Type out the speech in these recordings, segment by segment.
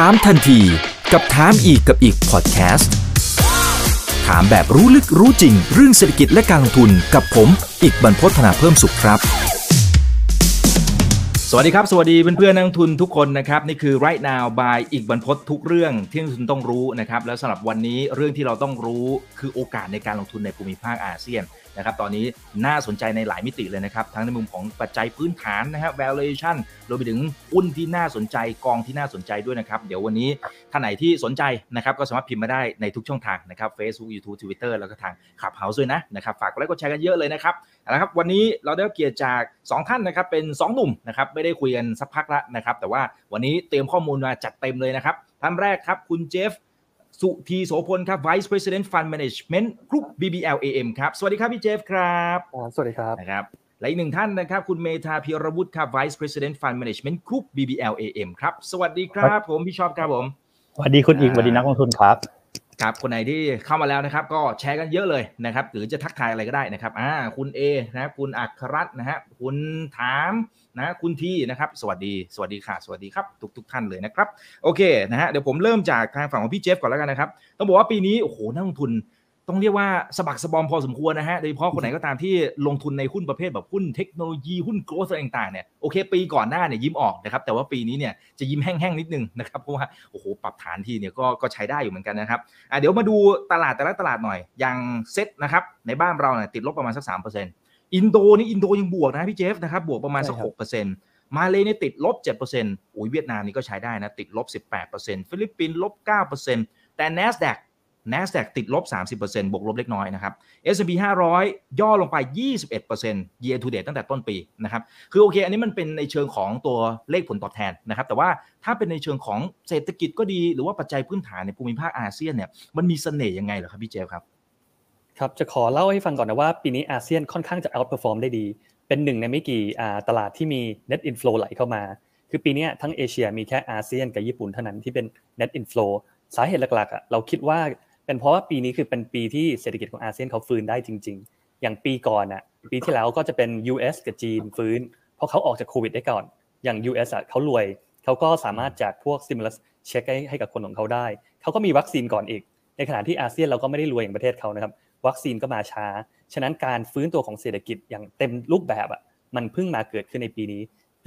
ถามทันทีกับถามอีกกับอีกพอดแคสต์ถามแบบรู้ลึกรู้จริง เรื่องเศรษฐกิจและการลงทุนกับผม อีกบรรพฒนาเพิ่มสุขครับ สวัสดีครับ สวัสดีเพื่อนๆนักลงทุนทุกคนนะครับ นี่คือ right now by อีกบรรพทุกเรื่องที่นักลงทุนต้องรู้นะครับ แล้วสำหรับวันนี้เรื่องที่เราต้องรู้คือโอกาสในการลงทุนในภูมิภาคอาเซียน นะครับตอนนี้น่าสนใจในหลายมิติเลยนะครับ ทั้งในมุมของปัจจัยพื้นฐานนะครับ valuation รวมไปถึงหุ้นที่น่าสนใจกองที่น่าสนใจด้วยนะครับ เดี๋ยววันนี้ท่านไหนที่สนใจนะครับก็สามารถพิมพ์มาได้ในทุกช่องทางนะครับ Facebook YouTube Twitter แล้วก็ทาง Clubhouse ด้วยนะนะครับฝากกดไลค์กดแชร์กันเยอะเลยนะครับนะครับวันนี้เราได้เกียรติจาก 2 ท่านนะครับเป็น 2 หนุ่มนะครับไม่ได้คุยกันสักพักละนะครับแต่ว่าวันนี้เตรียมข้อมูลมาจัดเต็มเลยนะครับท่านแรกครับคุณเจฟ สุธีโสพลครับ Vice President Fund Management Group BBL AM ครับ สวัสดีครับพี่เจฟครับสวัสดีครับนะครับและอีกหนึ่งท่านนะครับ คุณเมธาพิรวุฒิครับ Vice President Fund Management Group BBL AM ครับ สวัสดีครับผมพี่ชอบครับผมสวัสดีคุณอีกสวัสดีนักลงทุนครับ ครับคนไหนที่เข้ามาแล้วนะครับ ก็แชร์กันเยอะเลยนะครับหรือจะทักทายอะไรก็ได้นะครับอ่าคุณเอนะครับคุณอัครรัตน์นะฮะคุณถามนะคุณทีนะครับ สวัสดีสวัสดีค่ะสวัสดีครับทุกทุกท่านเลยนะครับ โอเคนะฮะเดี๋ยวผมเริ่มจากทางฝั่งของพี่เจฟก่อนแล้วกันนะครับ ต้องบอกว่าปีนี้โอ้โหนักลงทุน ต้องเรียกว่าสะบักสะบอมพอสมควรนะฮะ โดยเฉพาะคนไหนก็ตามที่ลงทุนในหุ้นประเภทแบบหุ้นเทคโนโลยีหุ้น growth ต่างๆเนี่ยโอเค ปีก่อนหน้าเนี่ยยิ้มออกนะครับ แต่ว่าปีนี้เนี่ยจะยิ้มแห้งๆนิดนึงนะครับ เพราะว่าโอ้โหปรับฐานทีเนี่ยก็ก็ใช้ได้อยู่เหมือนกันนะครับอะเดี๋ยวมาดูตลาดแต่ละตลาดหน่อย อย่างเซ็ตนะครับในบ้านเราเนี่ยติดลบประมาณสักสามเปอร์เซ็นต์อินโดนี่อินโดยังบวกนะพี่เจฟนะครับบวกประมาณสักใช่ครัหบกเปอร์เซ็นต์มาเลเนี่ยติดลบเจ็ดเปอร์เซ็นต์โอ้ยเวียดนามนี่ก็ใช้ได้นะติดลบสิบแปดเปอร์เซ็นต์ฟิลิปปินส์ลบเก้าเปอร์เซ็นต์แต่ NASDAQ NASDAQ ติดลบ 30%บวกลบเล็กน้อยนะครับ S&P 500 ย่อลงไป 21% year to date ตั้งแต่ต้นปีนะครับ คือโอเค อันนี้มันเป็นในเชิงของตัวเลขผลตอบแทนนะครับ แต่ว่าถ้าเป็นในเชิงของเศรษฐกิจก็ดี หรือว่าปัจจัยพื้นฐานในภูมิภาคอาเซียนเนี่ย มันมีเสน่ห์ยังไงเหรอครับพี่เจฟครับ ครับ จะขอเล่าให้ฟังก่อนนะว่าปีนี้อาเซียนค่อนข้างจะ outperform ได้ดี เป็นหนึ่งในไม่กี่ตลาดที่มี net inflow ไหลเข้ามา คือปีนี้ทั้งเอเชียมีแค่อาเซียนกับญี่ปุ่นเท่านั้นที่เป็น net inflow สาเหตุหลักๆเราคิดว่า เป็นเพราะว่าปีนี้คือเป็นปีที่เศรษฐกิจของอาเซียนเขาฟื้นได้จริง ๆ อย่างปีก่อนอะปีที่แล้วก็จะเป็น US กับจีนฟื้น เพราะเขาออกจากโควิดได้ก่อน อย่าง US อะเขารวยเขาก็สามารถแจกพวก stimulus check ให้ให้กับคนของเขาได้เขาก็มีวัคซีนก่อนอีก ในขณะที่อาเซียนเราก็ไม่ได้รวยอย่างประเทศเขานะครับวัคซีนก็มาช้า ฉะนั้นการฟื้นตัวของเศรษฐกิจอย่างเต็มรูปแบบอะมันเพิ่งมาเกิดขึ้นในปีนี้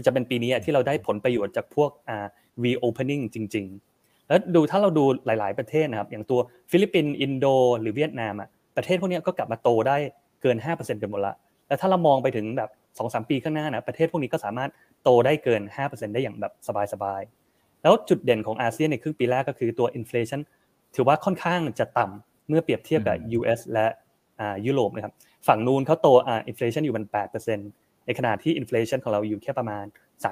จะเป็นปีนี้อะที่เราได้ผลประโยชน์จากพวกอ่า reopening จริง ๆ แล้วดูถ้าเราดูหลาย ๆประเทศนะครับ อย่างตัวฟิลิปปินส์อินโด หรือเวียดนามอะประเทศพวกเนี้ยก็กลับมาโตได้เกิน 5%กันหมดละแล้วถ้าเรามองไปถึงแบบ2-3ปีข้างหน้านะประเทศพวกนี้ก็สามารถโตได้เกิน 5%ได้อย่างแบบสบายๆแล้วจุดเด่นของอาเซียนในครึ่งปีแรกก็คือตัว inflation ถือว่าค่อนข้างจะต่ำเมื่อเปรียบเทียบกับอืม US และอ่ายุโรปนะครับฝั่งนู้นเขาโตอ่า inflation อยู่มัน8%ในขณะที่ inflation ของเราอยู่แค่ประมาณ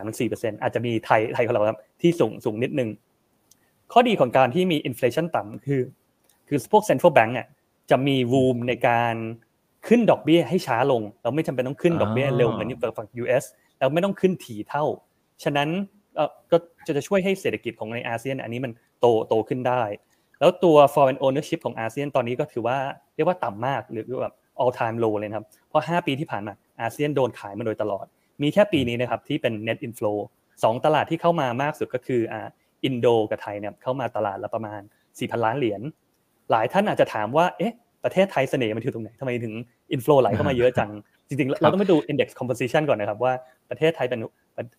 3-4%อาจจะมีไทยไทยของเราครับที่สูงสูงนิดนึง ข้อดีของการที่มี inflation ต่ำคือ คือพวก central bank อะจะมี room ในการขึ้นดอกเบี้ยให้ช้าลง เราไม่จำเป็นต้องขึ้นดอกเบี้ยเร็วเหมือนฝั่ง US เราไม่ต้องขึ้นถี่เท่า ฉะนั้นเอ่อก็จะจะช่วยให้เศรษฐกิจของในอาเซียน อันนี้มันโตโตขึ้นได้ แล้วตัว foreign ownership ของอาเซียนตอนนี้ก็ถือว่าเรียกว่าต่ำมากหรือแบบ all time low เลยนะครับเพราะ 5 ปีที่ผ่านมาอาเซียนโดนขายมาโดยตลอด มีแค่ปีนี้นะครับที่เป็น net inflow สองตลาดที่เข้ามามากสุดก็คือ อ่าอินโดกับไทยเนี่ยเข้ามาตลาดละประมาณ 4,000 ล้านเหรียญหลายท่านอาจจะถามว่าเอ๊ะประเทศไทยเสน่ห์มันอยู่ตรงไหนทำไมถึง inflow ไหลเข้ามาเยอะจัง จริงๆ เราต้องไปดู index composition ก่อนนะครับว่าประเทศไทยเป็น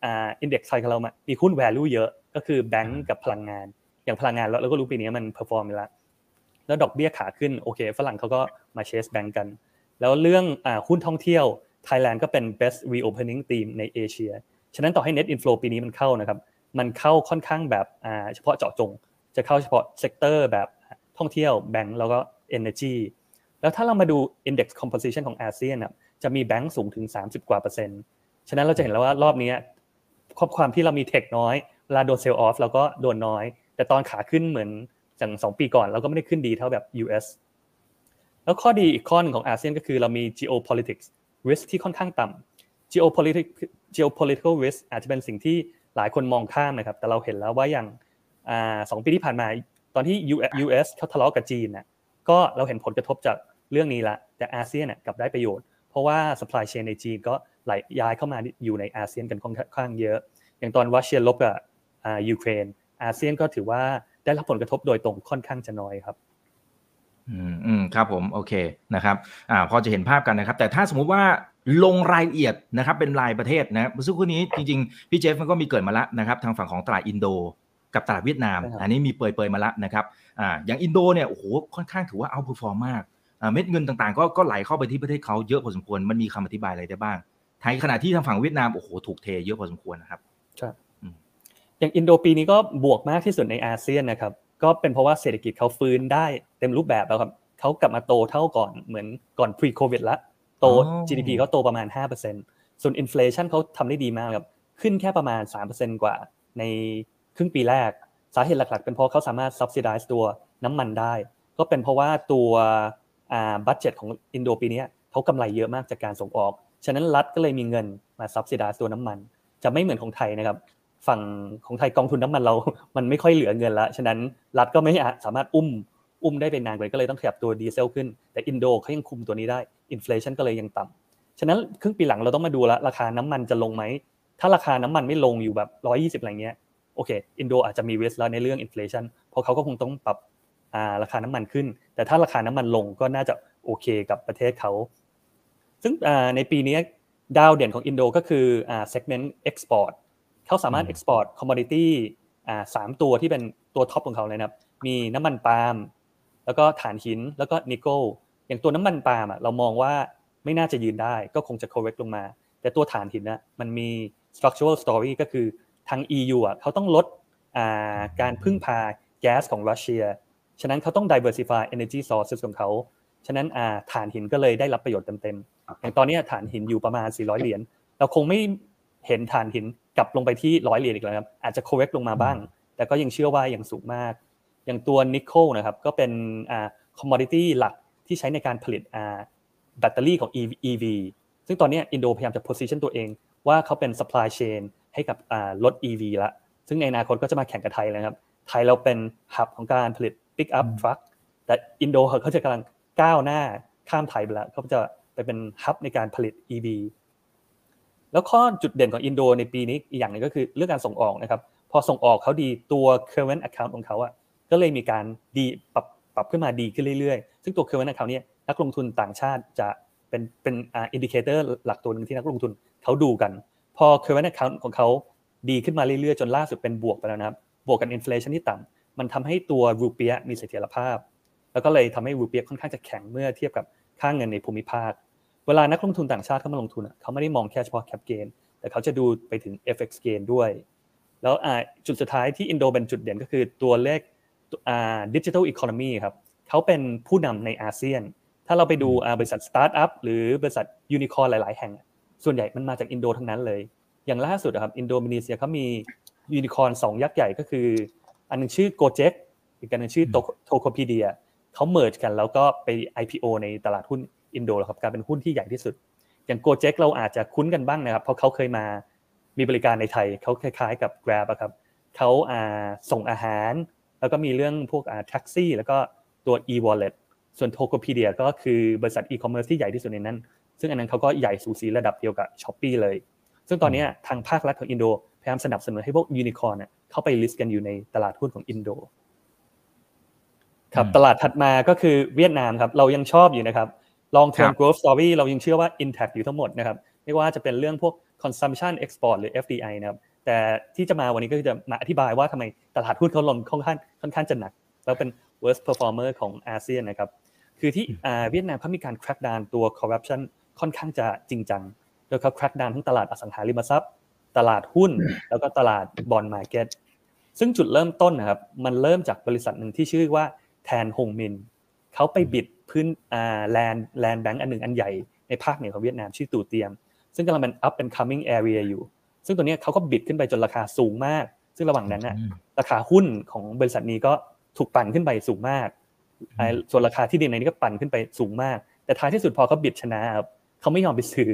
อ่า index ไทยของเรามามีหุ้น value เยอะก็คือแบงก์กับพลังงาน อย่างพลังงานเราเราก็รู้ปีนี้มัน perform ไปแล้วแล้วดอกเบี้ยขาขึ้นโอเคฝรั่งเขาก็มา chase แบงก์กัน แล้วเรื่องอ่าหุ้นท่องเที่ยว Thailand ก็เป็น best reopening theme ในเอเชีย ฉะนั้นต่อให้ net inflow ปีนี้มันเข้านะครับ มันเข้าค่อนข้างแบบเฉพาะเจาะจง จะเข้าเฉพาะ sector แบบท่องเที่ยวแบงก์แล้วก็ energy แล้วถ้าเรามาดู index composition ของอาเซียนจะมีแบงก์สูงถึง 30 กว่าเปอร์เซ็นต์ฉะนั้นเราจะเห็นแล้วว่ารอบนี้ครอบความที่เรามีเทคน้อยเวลาโดนเซลล์ออฟเราก็โดนน้อย แต่ตอนขาขึ้นเหมือนอย่างสองปีก่อนเราก็ไม่ได้ขึ้นดีเท่าแบบ US แล้วข้อดีอีกข้อหนึงของอาเซียนก็คือเรามี geopolitics risk ที่ค่อนข้างต่ำ geopolitics geopolitical risk อาจจะเป็นสิ่งที่ หลายคนมองข้ามนะครับ แต่เราเห็นแล้วว่าอย่างอ่าสองปีที่ผ่านมาตอนที่ US เขาทะเลาะกับจีนน่ะก็เราเห็นผลกระทบจากเรื่องนี้ละแต่อาเซียนน่ะกลับได้ประโยชน์ เพราะว่า supply chain ในจีนก็ไหลย้ายเข้ามาอยู่ในอาเซียนกันค่อนข้างเยอะ อย่างตอนรัสเซียรบกับอ่ายูเครน อาเซียนก็ถือว่าได้รับผลกระทบโดยตรงค่อนข้างจะน้อยครับอืมอืมครับผมโอเคนะครับอ่าพอจะเห็นภาพกันนะครับ แต่ถ้าสมมุติว่า ลงรายละเอียดนะครับเป็นรายประเทศนะเมื่อสักครู่นี้จริงๆ พี่เจฟมันก็มีเกิดมาแล้วนะครับทางฝั่งของตลาดอินโดกับตลาดเวียดนามใช่ครับอันนี้มีเปิดๆมาแล้วนะครับอ่าอย่างอินโดเนี่ยโอ้โหค่อนข้างถือว่า outperform มากอ่าเม็ดเงินต่างๆ ก็ก็ไหลเข้าไปที่ประเทศเขาเยอะพอสมควรมันมีคำอธิบายอะไรได้บ้างทางขณะที่ทางฝั่งเวียดนามโอ้โหถูกเทเยอะพอสมควรนะครับอย่างอินโดปีนี้ก็บวกมากที่สุดในอาเซียนนะครับก็เป็นเพราะว่าเศรษฐกิจเขาฟื้นได้เต็มรูปแบบแล้วครับเขากลับมาโตเท่าก่อนเหมือนก่อน pre covid ละ โตอ๋อ GDP เขาโตประมาณ 5%ส่วน inflation เขาทำได้ดีมากครับขึ้นแค่ประมาณ 3%กว่าในครึ่งปีแรก สาเหตุหลัก ๆ เป็นเพราะเขาสามารถ subsidize ตัวน้ำมันได้ ก็เป็นเพราะว่าตัวอ่า budget ของอินโดปีนี้เขากำไรเยอะมากจากการส่งออก ฉะนั้นรัฐก็เลยมีเงินมา subsidize ตัวน้ำมัน จะไม่เหมือนของไทยนะครับฝั่งของไทยกองทุนน้ำมันเรา มันไม่ค่อยเหลือเงินแล้วฉะนั้นรัฐก็ไม่อาจสามารถอุ้ม อุ้มได้เป็นนานกว่าก็เลยต้องขยับตัวดีเซลขึ้น แต่อินโดเขายังคุมตัวนี้ได้ inflation ก็เลยยังต่ำฉะนั้นครึ่งปีหลังเราต้องมาดูแล้วราคาน้ำมันจะลงไหมถ้าราคาน้ำมันไม่ลงอยู่แบบร้อยยี่สิบอะไรเงี้ยโอเคอินโดอาจจะมี risk แล้วในเรื่อง inflation เพราะเขาก็คงต้องปรับอ่าราคาน้ำมันขึ้น แต่ถ้าราคาน้ำมันลงก็น่าจะโอเคกับประเทศเขาซึ่งอ่าในปีนี้ดาวเด่นของอินโดก็คืออ่า segment export เขาสามารถอืม export commodity อ่าสามตัวที่เป็นตัว top ของเขาเลยนะครับ มีน้ำมันปาล์ม แล้วก็ถ่านหินแล้วก็นิกเกิลอย่างตัวน้ำมันปาล์มอะเรามองว่าไม่น่าจะยืนได้ก็คงจะ correct ลงมา แต่ตัวถ่านหินนะมันมี structural story ก็คือทาง EU อะเขาต้องลดอ่าการพึ่งพาแก๊สของรัสเซีย ฉะนั้นเขาต้อง diversify energy sources ของเขา ฉะนั้นอ่าถ่านหินก็เลยได้รับประโยชน์เต็มๆ อย่างตอนนี้ถ่านหินอยู่ประมาณ 400 เหรียญ เราคงไม่เห็นถ่านหินกลับลงไปที่ 100 เหรียญอีกแล้วครับ อาจจะ correct ลงมาบ้าง แต่ก็ยังเชื่อว่ายังสูงมาก อย่างตัวนิกเกิลนะครับก็เป็นอ่า commodity หลักที่ใช้ในการผลิตอ่าแบตเตอรี่ของ EV ซึ่งตอนนี้อินโดพยายามจะ position ตัวเอง ว่าเขาเป็น supply chain ให้กับอ่ารถ EV ละซึ่งในอนาคตก็จะมาแข่งกับไทยแล้วครับ ไทยเราเป็น hub ของการผลิต pick up truck แต่อินโดเขาจะกำลังก้าวหน้าข้ามไทยไปแล้วเขาจะไปเป็น hub ในการผลิต EV แล้วข้อจุดเด่นของอินโดในปีนี้อีกอย่างหนึงก็คือเรื่องการส่งออกนะครับ พอส่งออกเขาดีตัว current account ของเขาอะ ก็เลยมีการดีปรับปรับขึ้นมาดีขึ้นเรื่อยๆ ซึ่งตัว current account เนี่ยนักลงทุนต่างชาติจะเป็นเป็น indicator หลักตัวหนึ่งที่นักลงทุนเขาดูกัน พอ current account ของเขาดีขึ้นมาเรื่อยๆ จนล่าสุดเป็นบวกไปแล้วนะครับ บวกกับ inflation ที่ต่ำมันทำให้ตัวรูเปียมีเสถียรภาพ แล้วก็เลยทำให้รูเปียค่อนข้างจะแข็งเมื่อเทียบกับค่าเงินในภูมิภาค เวลานักลงทุนต่างชาติเข้ามาลงทุนเขาไม่ได้มองแค่เฉพาะ cap gain แต่เขาจะดูไปถึง FX gain ด้วย แล้วอ่าจุดสุดท้ายที่อินโดเป็นจุดเด่นก็คือตัวเลข digital economy ครับเขาเป็นผู้นำในอาเซียน ถ้าเราไปดูอ่าบริษัทสตาร์ทอัพหรือบริษัทยูนิคอร์หลาย ๆ แห่ง ส่วนใหญ่มันมาจากอินโดทั้งนั้นเลย อย่างล่าสุดอะครับอินโดนีเซียเขามียูนิคอร์สองยักษ์ใหญ่ก็คือ อันหนึงชื่อ Gojek อีกอันหนึงชื่อ Tokopedia เขา merge กันแล้วก็ไป IPO ในตลาดหุ้นอินโดแล้วครับกลายเป็นหุ้นที่ใหญ่ที่สุด อย่าง Gojek เราอาจจะคุ้นกันบ้างนะครับ เพราะเขาเคยมามีบริการในไทยเขาคล้าย ๆ กับ Grab อะครับเขาอ่าส่งอาหาร แล้วก็มีเรื่องพวกอ่าแท็กซี่แล้วก็ตัว e-wallet ส่วน Tokopedia ก็คือบริษัท e-commerce ที่ใหญ่ที่สุดในนั้น ซึ่งอันนั้นเขาก็ใหญ่สูสีระดับเดียวกับ Shopee เลย ซึ่งตอนนี้ทางภาครัฐของอินโดพยายามสนับสนุนให้พวกยูนิคอร์นเข้าไป list กันอยู่ในตลาดหุ้นของอินโดครับอืมตลาดถัดมาก็คือเวียดนามครับ เรายังชอบอยู่นะครับ ครับ long term growth story เรายังเชื่อว่า intact อยู่ทั้งหมดนะครับ ไม่ว่าจะเป็นเรื่องพวก consumption export หรือ FDI นะครับ แต่ที่จะมาวันนี้ก็คือจะมาอธิบายว่าทำไมตลาดหุ้นเขาลงค่อนข้างค่อนข้างจะหนัก แล้วเป็น worst performer ของอาเซียนนะครับ คือที่อ่าเวียดนามเขามีการ crack down ตัว corruption ค่อนข้างจะจริงจัง โดยเขา crack down ทั้งตลาดอสังหาริมทรัพย์ ตลาดหุ้น แล้วก็ตลาด bond market ซึ่งจุดเริ่มต้นนะครับ มันเริ่มจากบริษัทหนึ่งที่ชื่อว่า Tan Hoang Minh เขาไป bid พื้นอ่า land land bank อันหนึ่งอันใหญ่ในภาคเหนือของเวียดนามชื่อ Thu Thiem ซึ่งกำลังเป็น up and coming area อยู่ ซึ่งตัวเนี้ยเขาก็ bid ขึ้นไปจนราคาสูงมาก ซึ่งระหว่างนั้นน่ะราคาหุ้นของบริษัทนี้ก็ถูกปั่นขึ้นไปสูงมากไอ้ส่วนราคาที่ดินในนี้ก็ปั่นขึ้นไปสูงมาก แต่ท้ายที่สุดพอเขาบิดชนะครับเขาไม่ยอมไปซื้อ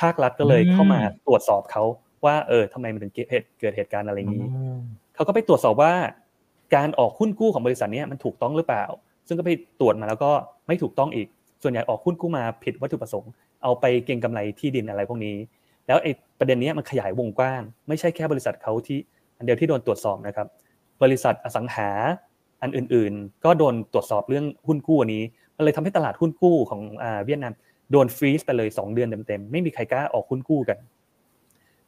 ภาครัฐก็เลยเข้ามาตรวจสอบเขาว่าเออทำไมมันถึงเกิดเหตุเกิดเหตุการณ์อะไรนี้เขาก็ไปตรวจสอบว่า การออกหุ้นกู้ของบริษัทเนี้ยมันถูกต้องหรือเปล่า ซึ่งก็ไปตรวจมาแล้วก็ไม่ถูกต้องอีก ส่วนใหญ่ออกหุ้นกู้มาผิดวัตถุประสงค์เอาไปเก็งกำไรที่ดินอะไรพวกนี้ แล้วไอ้ประเด็นนี้มันขยายวงกว้าง ไม่ใช่แค่บริษัทเขาที่อันเดียวที่โดนตรวจสอบนะครับ บริษัทอสังหาอันอื่นๆ ก็โดนตรวจสอบเรื่องหุ้นกู้นี้มันเลยทำให้ตลาดหุ้นกู้ของเวียดนามโดน freeze ไปเลย 2 เดือนเต็มๆ ไม่มีใครกล้าออกหุ้นกู้กัน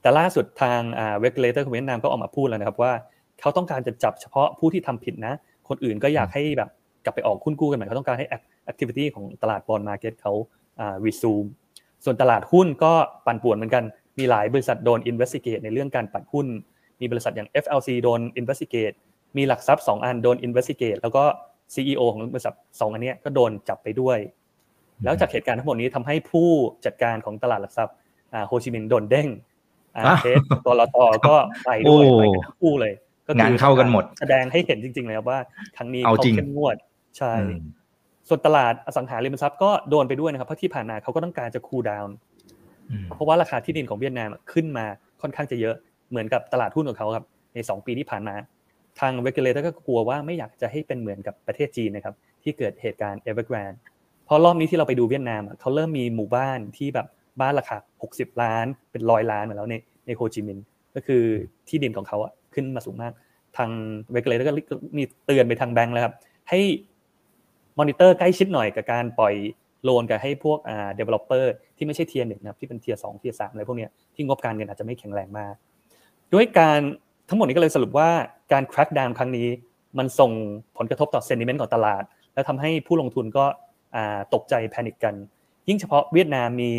แต่ล่าสุดทาง regulator ของเวียดนามก็ออกมาพูดแล้วนะครับว่า เขาต้องการจะจับเฉพาะผู้ที่ทำผิดนะ คนอื่นก็อยากให้แบบกลับไปออกหุ้นกู้กันใหม่เขาต้องการให้ activity ของตลาด bond market เขาอ่ารีซูม ส่วนตลาดหุ้นก็ปั่นป่วนเหมือนกัน มีหลายบริษัทโดน investigate ในเรื่องการปั่นหุ้น มีบริษัทอย่าง FLC โดน investigate มีหลักทรัพย์ 2 อันโดน investigate แล้วก็ CEO ของบริษัท2อันนี้ก็โดนจับไปด้วย แล้วจากเหตุการณ์ทั้งหมดนี้ทำให้ผู้จัดการของตลาดหลักทรัพย์โฮชิมินห์โดนเด้งเทสตัวลตก็ไปด้วยไปทั้งคู่เลย ก็งานเข้ากันหมด แสดงให้เห็นจริง ๆ เลยครับว่าครั้งนี้เขาเข้มงวดใช่ ส่วนตลาดอสังหาริมทรัพย์ก็โดนไปด้วยนะครับเพราะที่ผ่านมาเขาก็ต้องการจะคูลดาวน์เพราะว่าราคาที่ดินของเวียดนามขึ้นมาค่อนข้างจะเยอะเหมือนกับตลาดหุ้นของเขาครับใน 2 ปีที่ผ่านมา ทาง regulator ก็กลัวว่าไม่อยากจะให้เป็นเหมือนกับประเทศจีนนะครับที่เกิดเหตุการณ์ Evergrande เพราะรอบนี้ที่เราไปดูเวียดนามเขาเริ่มมีหมู่บ้านที่แบบบ้านราคา 60 ล้าน เป็นร้อยล้านมาแล้วในในโฮจิมินห์ก็คือที่ดินของเขาอะขึ้นมาสูงมาก ทาง regulator ก็มีเตือนไปทางแบงก์แล้วครับให้ มอนิเตอร์ใกล้ชิดหน่อยกับการปล่อยloan กับให้พวกอ่า developer ที่ไม่ใช่ tier หนึ่งนะครับที่เป็น tier สอง tier สามอะไรพวกนี้ที่งบการเงินอาจจะไม่แข็งแรงมาก ด้วยการทั้งหมดนี้ก็เลยสรุปว่าการ crack down ครั้งนี้ มันส่งผลกระทบต่อ sentiment ของตลาด และทำให้ผู้ลงทุนก็ตกใจ panic กัน ยิ่งเฉพาะเวียดนามมี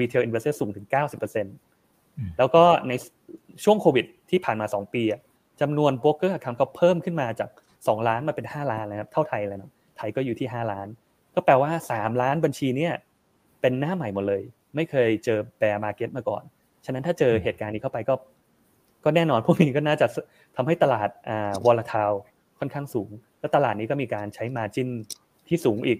retail investor สูงถึง 90%แล้วก็ในช่วงโควิดที่ผ่านมา 2 ปีจำนวน broker account เขาเพิ่มขึ้นมาจาก 2 ล้านมาเป็น 5 ล้านแล้วครับเท่าไทยเลยนะ ไทยก็อยู่ที่ 5 ล้าน ก็แปลว่า 3 ล้านบัญชีเนี่ยเป็นหน้าใหม่หมดเลย ไม่เคยเจอ bear market มาก่อน ฉะนั้นถ้าเจอเหตุการณ์นี้เข้าไปก็ ก็แน่นอนพวกนี้ก็น่าจะทำให้ตลาดอ่า volatile ค่อนข้างสูง แล้วตลาดนี้ก็มีการใช้ margin ที่สูงอีก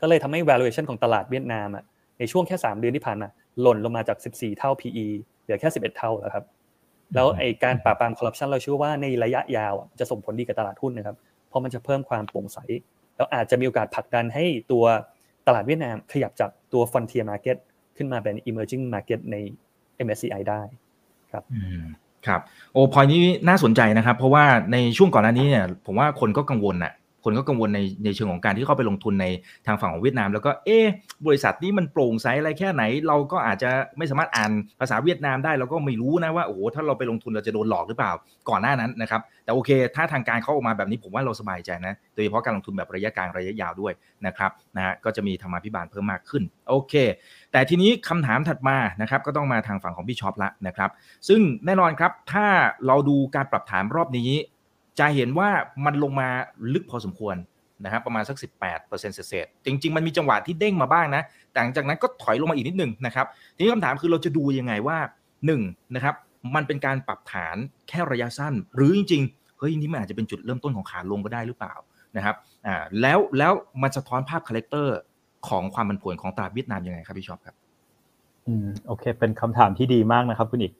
ก็เลยทำให้ valuation ของตลาดเวียดนามอะในช่วงแค่ 3 เดือนที่ผ่านมาหล่นลงมาจาก 14 เท่า PE เหลือแค่ 11 เท่าแล้วครับแล้วไอการปราบปรามคอร์รัปชันเราเชื่อว่าในระยะยาวจะส่งผลดีกับตลาดหุ้นนะครับ เพราะมันจะเพิ่มความโปร่งใส แล้วอาจจะมีโอกาสผลักดันให้ตัวตลาดเวียดนามขยับจากตัว frontier market ขึ้นมาเป็น emerging market ใน MSCI ได้ครับครับโอ้พอยนี้น่าสนใจนะครับ เพราะว่าในช่วงก่อนหน้านี้เนี่ยผมว่าคนก็กังวลอะ คนก็กังวลในในเชิงของการที่เข้าไปลงทุนในทางฝั่งของเวียดนาม แล้วก็เอ๊บริษัทนี้มันโปร่งใสอะไรแค่ไหน เราก็อาจจะไม่สามารถอ่านภาษาเวียดนามได้เราก็ไม่รู้นะว่าโอ้โหถ้าเราไปลงทุนเราจะโดนหลอกหรือเปล่าก่อนหน้านั้นนะครับแต่โอเค ถ้าทางการเขาออกมาแบบนี้ผมว่าเราสบายใจนะโดยเฉพาะการลงทุนแบบระยะกลางระยะยาวด้วยนะครับนะฮะก็จะมีธรรมาภิบาลเพิ่มมากขึ้นโอเค แต่ทีนี้คำถามถัดมานะครับก็ต้องมาทางฝั่งของพี่ช็อปละนะครับซึ่งแน่นอนครับถ้าเราดูการปรับฐานรอบนี้ จะเห็นว่ามันลงมาลึกพอสมควรนะครับประมาณสัก 18%เศษจริง ๆ มันมีจังหวะที่เด้งมาบ้างนะแต่หลังจากนั้นก็ถอยลงมาอีกนิดนึงนะครับทีนี้คำถามคือเราจะดูยังไงว่า1นะครับมันเป็นการปรับฐานแค่ระยะสั้น หรือจริงๆเฮ้ยนี่มันอาจจะเป็นจุดเริ่มต้นของขาลงก็ได้หรือเปล่านะครับอ่าแล้วแล้วมันสะท้อนภาพ character ของความผันผวนของตลาดเวียดนามยังไงครับพี่ช็อปครับอืมโอเค เป็นคำถามที่ดีมากนะครับคุณอีก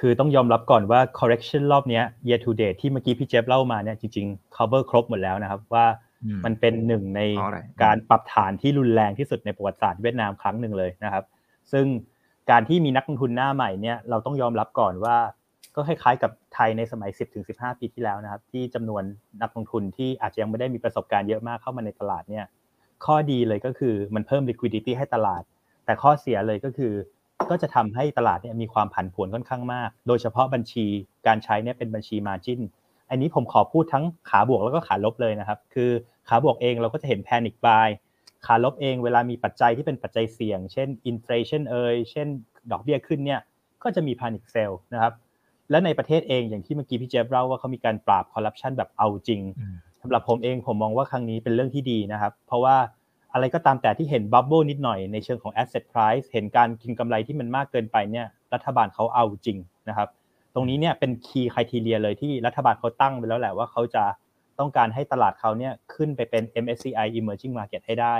คือต้องยอมรับก่อนว่า correction รอบนี้ year to date ที่เมื่อกี้พี่เจฟเล่ามาเนี่ยจริงๆ cover ครบหมดแล้วนะครับว่ามันเป็นหนึ่งในการปรับฐานที่รุนแรงที่สุดในประวัติศาสตร์เวียดนามครั้งหนึ่งเลยนะครับ ซึ่งการที่มีนักลงทุนหน้าใหม่เนี่ยเราต้องยอมรับก่อนว่า ก็คล้ายๆกับไทยในสมัย 10-15 ปีที่แล้วนะครับ ที่จำนวนนักลงทุนที่อาจจะยังไม่ได้มีประสบการณ์เยอะมากเข้ามาในตลาดเนี่ยข้อดีเลยก็คือมันเพิ่ม liquidity ให้ตลาด แต่ข้อเสียเลยก็คือ ก็จะทำให้ตลาดเนี่ยมีความผันผวนค่อนข้างมาก โดยเฉพาะบัญชีการใช้เนี่ยเป็นบัญชี margin อันนี้ผมขอพูดทั้งขาบวกแล้วก็ขาลบเลยนะครับ คือขาบวกเองเราก็จะเห็น panic buy ขาลบเองเวลามีปัจจัยที่เป็นปัจจัยเสี่ยง เช่น inflation เอยเช่น ดอกเบี้ยขึ้นเนี่ยก็จะมี panic sell นะครับและในประเทศเองอย่างที่เมื่อกี้พี่เจฟเล่าว่าเขามีการปราบคอร์รัปชันแบบเอาจริงสำหรับผมเองผมมองว่าครั้งนี้เป็นเรื่องที่ดีนะครับ เพราะว่า อะไรก็ตามแต่ที่เห็น bubble นิดหน่อยในเชิงของ asset price เห็นการกินกำไรที่มันมากเกินไปเนี่ยรัฐบาลเขาเอาจริงนะครับ ตรงนี้เนี่ยเป็นคีย์คุณทีเรียเลยที่รัฐบาลเขาตั้งไปแล้วแหละว่าเขาจะต้องการให้ตลาดเขาเนี่ยขึ้นไปเป็น MSCI Emerging Market ให้ได้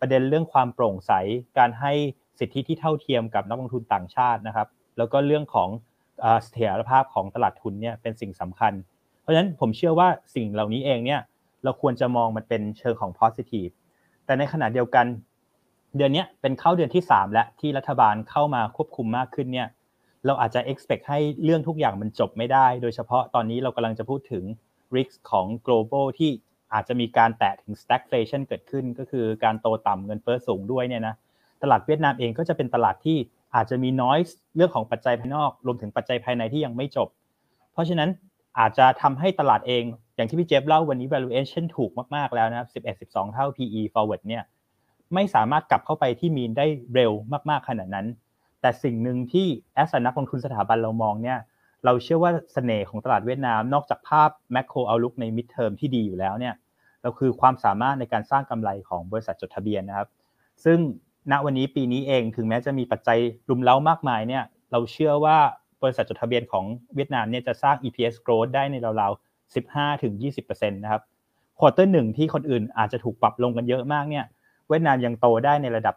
ประเด็นเรื่องความโปร่งใสการให้สิทธิที่เท่าเทียมกับนักลงทุนต่างชาตินะครับ แล้วก็เรื่องของเสถียรภาพของตลาดทุนเนี่ยเป็นสิ่งสำคัญ เพราะฉะนั้นผมเชื่อว่าสิ่งเหล่านี้เองเนี่ยเราควรจะมองมันเป็นเชิงของ positive แต่ในขณะเดียวกัน เดือนนี้เป็นเข้าเดือนที่ 3 แล้วที่รัฐบาลเข้ามาควบคุมมากขึ้นเนี่ยเราอาจจะ expect ให้เรื่องทุกอย่างมันจบไม่ได้ โดยเฉพาะตอนนี้เรากำลังจะพูดถึง risk ของ global ที่อาจจะมีการแตะถึง stagflation เกิดขึ้น ก็คือการโตต่ำเงินเฟ้อสูงด้วยเนี่ยนะตลาดเวียดนามเองก็จะเป็นตลาดที่อาจจะมี noise เรื่องของปัจจัยภายนอก รวมถึงปัจจัยภายในที่ยังไม่จบ เพราะฉะนั้นอาจจะทำให้ตลาดเอง อย่างที่พี่เจฟเล่าวันนี้ valuation ถูกมาก ๆ แล้วนะครับ 11-12 เท่า PE forward เนี่ยไม่สามารถกลับเข้าไปที่มีนได้เร็วมาก ๆ ขนาดนั้น แต่สิ่งหนึ่งที่แอสนักลงทุนสถาบันเรามองเนี่ยเราเชื่อว่าเสน่ห์ของตลาดเวียดนาม นอกจากภาพแมคโครเอาลุกในมิดเทอมที่ดีอยู่แล้วเนี่ยเราคือความสามารถในการสร้างกำไรของบริษัทจดทะเบียนนะครับ ซึ่งณวันนี้ปีนี้เองถึงแม้จะมีปัจจัยรุมเร้ามากมายเนี่ยเราเชื่อว่าบริษัทจดทะเบียนของเวียดนามเนี่ยจะสร้าง EPS growth ได้ในราวๆ 15ถึง20%นะครับควอเตอร์หนึ่งที่คนอื่นอาจจะถูกปรับลงกันเยอะมากเนี่ยเวียดนามยังโตได้ในระดับ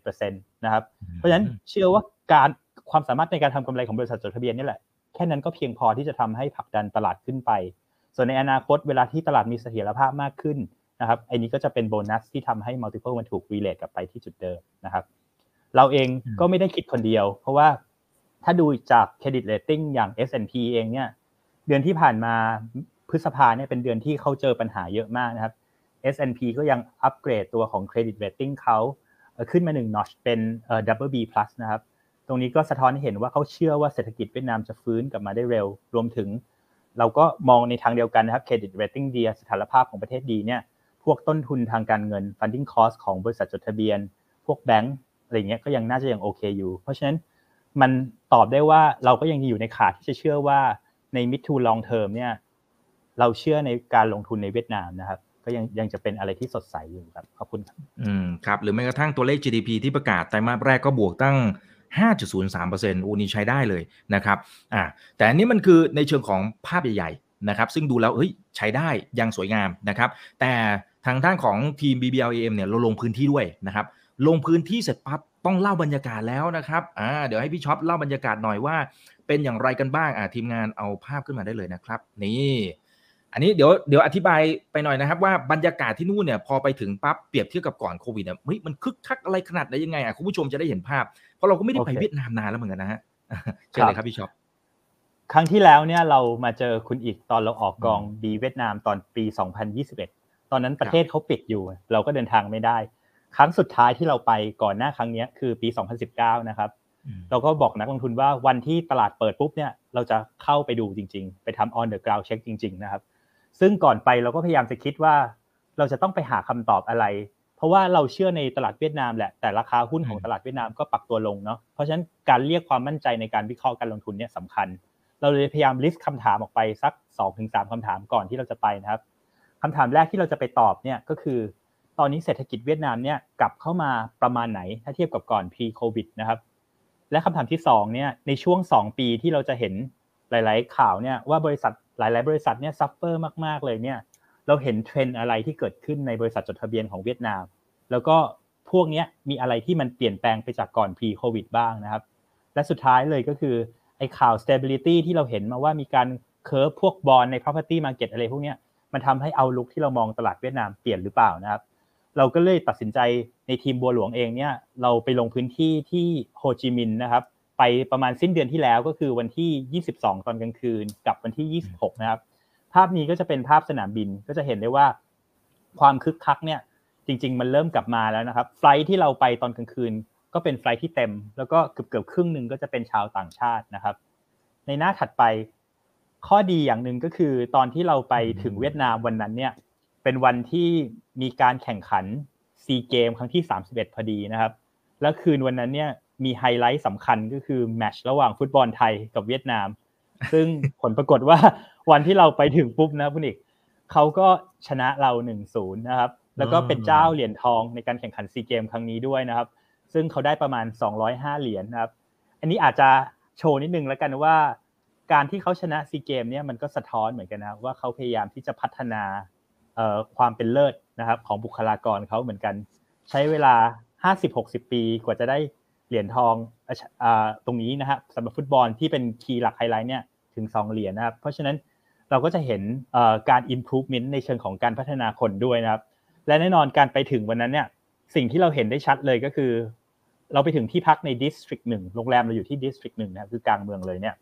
31%นะครับเพราะฉะนั้นเชื่อว่าการความสามารถในการทำกำไรของบริษัทจดทะเบียนนี่แหละแค่นั้นก็เพียงพอที่จะทำให้ผลักดันตลาดขึ้นไป ส่วนในอนาคตเวลาที่ตลาดมีเสถียรภาพมากขึ้นนะครับไอ้นี้ก็จะเป็นโบนัสที่ทำให้ multiple มันถูก relate กลับไปที่จุดเดิมนะครับเราเองก็ไม่ได้คิดคนเดียว เพราะว่าถ้าดูจาก credit rating อย่าง S&P เองเนี่ย เดือนที่ผ่านมาพฤษภาเนี่ยเป็นเดือนที่เขาเจอปัญหาเยอะมากนะครับ S&P ก็ยังอัปเกรดตัวของ credit rating เขาขึ้นมาหนึ่ง notch เป็น double B plus นะครับ ตรงนี้ก็สะท้อนให้เห็นว่าเขาเชื่อว่าเศรษฐกิจเวียดนามจะฟื้นกลับมาได้เร็ว รวมถึง เราก็มองในทางเดียวกันนะครับ credit rating ดีสถานภาพของประเทศดีเนี่ย พวกต้นทุนทางการเงิน funding cost ของบริษัทจดทะเบียน พวกแบงก์อะไรเงี้ยก็ยังน่าจะยังโอเคอยู่ เพราะฉะนั้นมันตอบได้ว่าเราก็ยังอยู่ในขาที่จะเชื่อว่า ใน mid to long term เนี่ย เราเชื่อในการลงทุนในเวียดนามนะครับ ก็ยังยังจะเป็นอะไรที่สดใสอยู่ครับ ขอบคุณครับอืมครับ หรือแม้กระทั่งตัวเลข GDP ที่ประกาศไตรมาสแรกก็บวกตั้ง 5.03%อูนี่ใช้ได้เลยนะครับ อ่า แต่อันนี้มันคือในเชิงของภาพใหญ่ๆนะครับ ซึ่งดูแล้วเฮ้ยใช้ได้ยังสวยงามนะครับ แต่ทางด้านของทีม BBLAM เนี่ยเราลงพื้นที่ด้วยนะครับ ลงพื้นที่เสร็จปั๊บต้องเล่าบรรยากาศแล้วนะครับอ่าเดี๋ยวให้พี่ช็อปเล่าบรรยากาศหน่อยว่า เป็นอย่างไรกันบ้างอ่าทีมงานเอาภาพขึ้นมาได้เลยนะครับ นี่ อันนี้เดี๋ยวเดี๋ยวอธิบายไปหน่อยนะครับ ว่าบรรยากาศที่นู่นเนี่ยพอไปถึงปั๊บเปรียบเทียบกับก่อนโควิดเนี่ยเฮ้ยมันคึกคักอะไรขนาดไหนยังไงอะคุณผู้ชมจะได้เห็นภาพเพราะเราก็ไม่ได้ไปโอเคเวียดนามนานแล้วเหมือนกันนะฮะเชิญเลยครับพี่ช็อปครั้งที่แล้วเนี่ยเรามาเจอคุณอีกตอนเราออกกองดีเวียดนามตอนปี 2021 ตอนนั้นประเทศเขาปิดอยู่ เราก็เดินทางไม่ได้ ครั้งสุดท้ายที่เราไปก่อนหน้าครั้งเนี้ยคือปี 2019 นะครับ เราก็บอกนักลงทุนว่าวันที่ตลาดเปิดปุ๊บเนี่ยเราจะเข้าไปดูจริง ๆ ไปทำ on the ground check จริง ๆ นะครับ ซึ่งก่อนไปเราก็พยายามจะคิดว่าเราจะต้องไปหาคำตอบอะไร เพราะว่าเราเชื่อในตลาดเวียดนามแหละ แต่ราคาหุ้นของตลาดเวียดนามก็ปรับตัวลงเนาะ เพราะฉะนั้นการเรียกความมั่นใจในการวิเคราะห์การลงทุนเนี่ยสำคัญ เราเลยพยายาม list คำถามออกไปสัก2-3ถึงคำถามก่อนที่เราจะไปนะครับคำถามแรกที่เราจะไปตอบเนี่ยก็คือ ตอนนี้เศรษฐกิจเวียดนามเนี่ยกลับเข้ามาประมาณไหน ถ้าเทียบกับก่อน pre covid นะครับ และคำถามที่สองเนี่ยในช่วง 2 ปีที่เราจะเห็นหลาย ๆ ข่าวเนี่ยว่าบริษัทหลาย ๆ บริษัทเนี่ย suffer มาก ๆ เลยเนี่ยเราเห็นเทรนด์อะไรที่เกิดขึ้นในบริษัทจดทะเบียนของเวียดนาม แล้วก็พวกเนี้ยมีอะไรที่มันเปลี่ยนแปลงไปจากก่อน pre covid บ้างนะครับ และสุดท้ายเลยก็คือไอ้ข่าว stability ที่เราเห็นมาว่ามีการเคิร์ฟพวกบอลใน property market อะไรพวกเนี้ยมันทำให้เอาลุกที่เรามองตลาดเวียดนามเปลี่ยนหรือเปล่านะครับ เราก็เลยตัดสินใจในทีมบัวหลวงเองเนี่ยเราไปลงพื้นที่ที่โฮจิมินห์นะครับ ไปประมาณสิ้นเดือนที่แล้วก็คือวันที่ 22 ตอนกลางคืน กับวันที่ 26 นะครับ ภาพนี้ก็จะเป็นภาพสนามบินก็จะเห็นได้ว่าความคึกคักเนี่ยจริง ๆ มันเริ่มกลับมาแล้วนะครับ flight ที่เราไปตอนกลางคืน ก็เป็น flight ที่เต็ม แล้วก็เกือบเกือบครึ่งหนึ่งก็จะเป็นชาวต่างชาตินะครับ ในหน้าถัดไปข้อดีอย่างหนึ่งก็คือตอนที่เราไปถึงเวียดนามวันนั้นเนี่ยเป็นวันที่ มีการแข่งขันซีเกมครั้งที่ 31 พอดีนะครับ แล้วคืนวันนั้นเนี่ยมีไฮไลท์สำคัญก็คือแมตช์ระหว่างฟุตบอลไทยกับเวียดนาม ซึ่งผลปรากฏว่าวันที่เราไปถึงปุ๊บนะคุณอีกเขาก็ชนะเรา 1-0 นะครับ แล้วก็เป็นเจ้าเหรียญทองในการแข่งขันซีเกมครั้งนี้ด้วยนะครับ ซึ่งเขาได้ประมาณ 205 เหรียญนะครับ อันนี้อาจจะโชว์นิดนึงแล้วกันว่า การที่เขาชนะซีเกมเนี่ยมันก็สะท้อนเหมือนกันนะว่าเขาพยายามที่จะพัฒนาความเป็นเลิศ นะครับของบุคลากรเขาเหมือนกัน ใช้เวลา 50-60 ปีกว่าจะได้เหรียญทองตรงนี้นะครับสำหรับฟุตบอลที่เป็นคีย์หลักไฮไลท์เนี่ยถึง 2 เหรียญนะครับ เพราะฉะนั้นเราก็จะเห็นการ improvement ในเชิงของการพัฒนาคนด้วยนะครับ และแน่นอนการไปถึงวันนั้นเนี่ยสิ่งที่เราเห็นได้ชัดเลยก็คือ เราไปถึงที่พักใน district หนึ่งโรงแรมเราอยู่ที่ district หนึ่งนะครับคือกลางเมืองเลยเนี่ย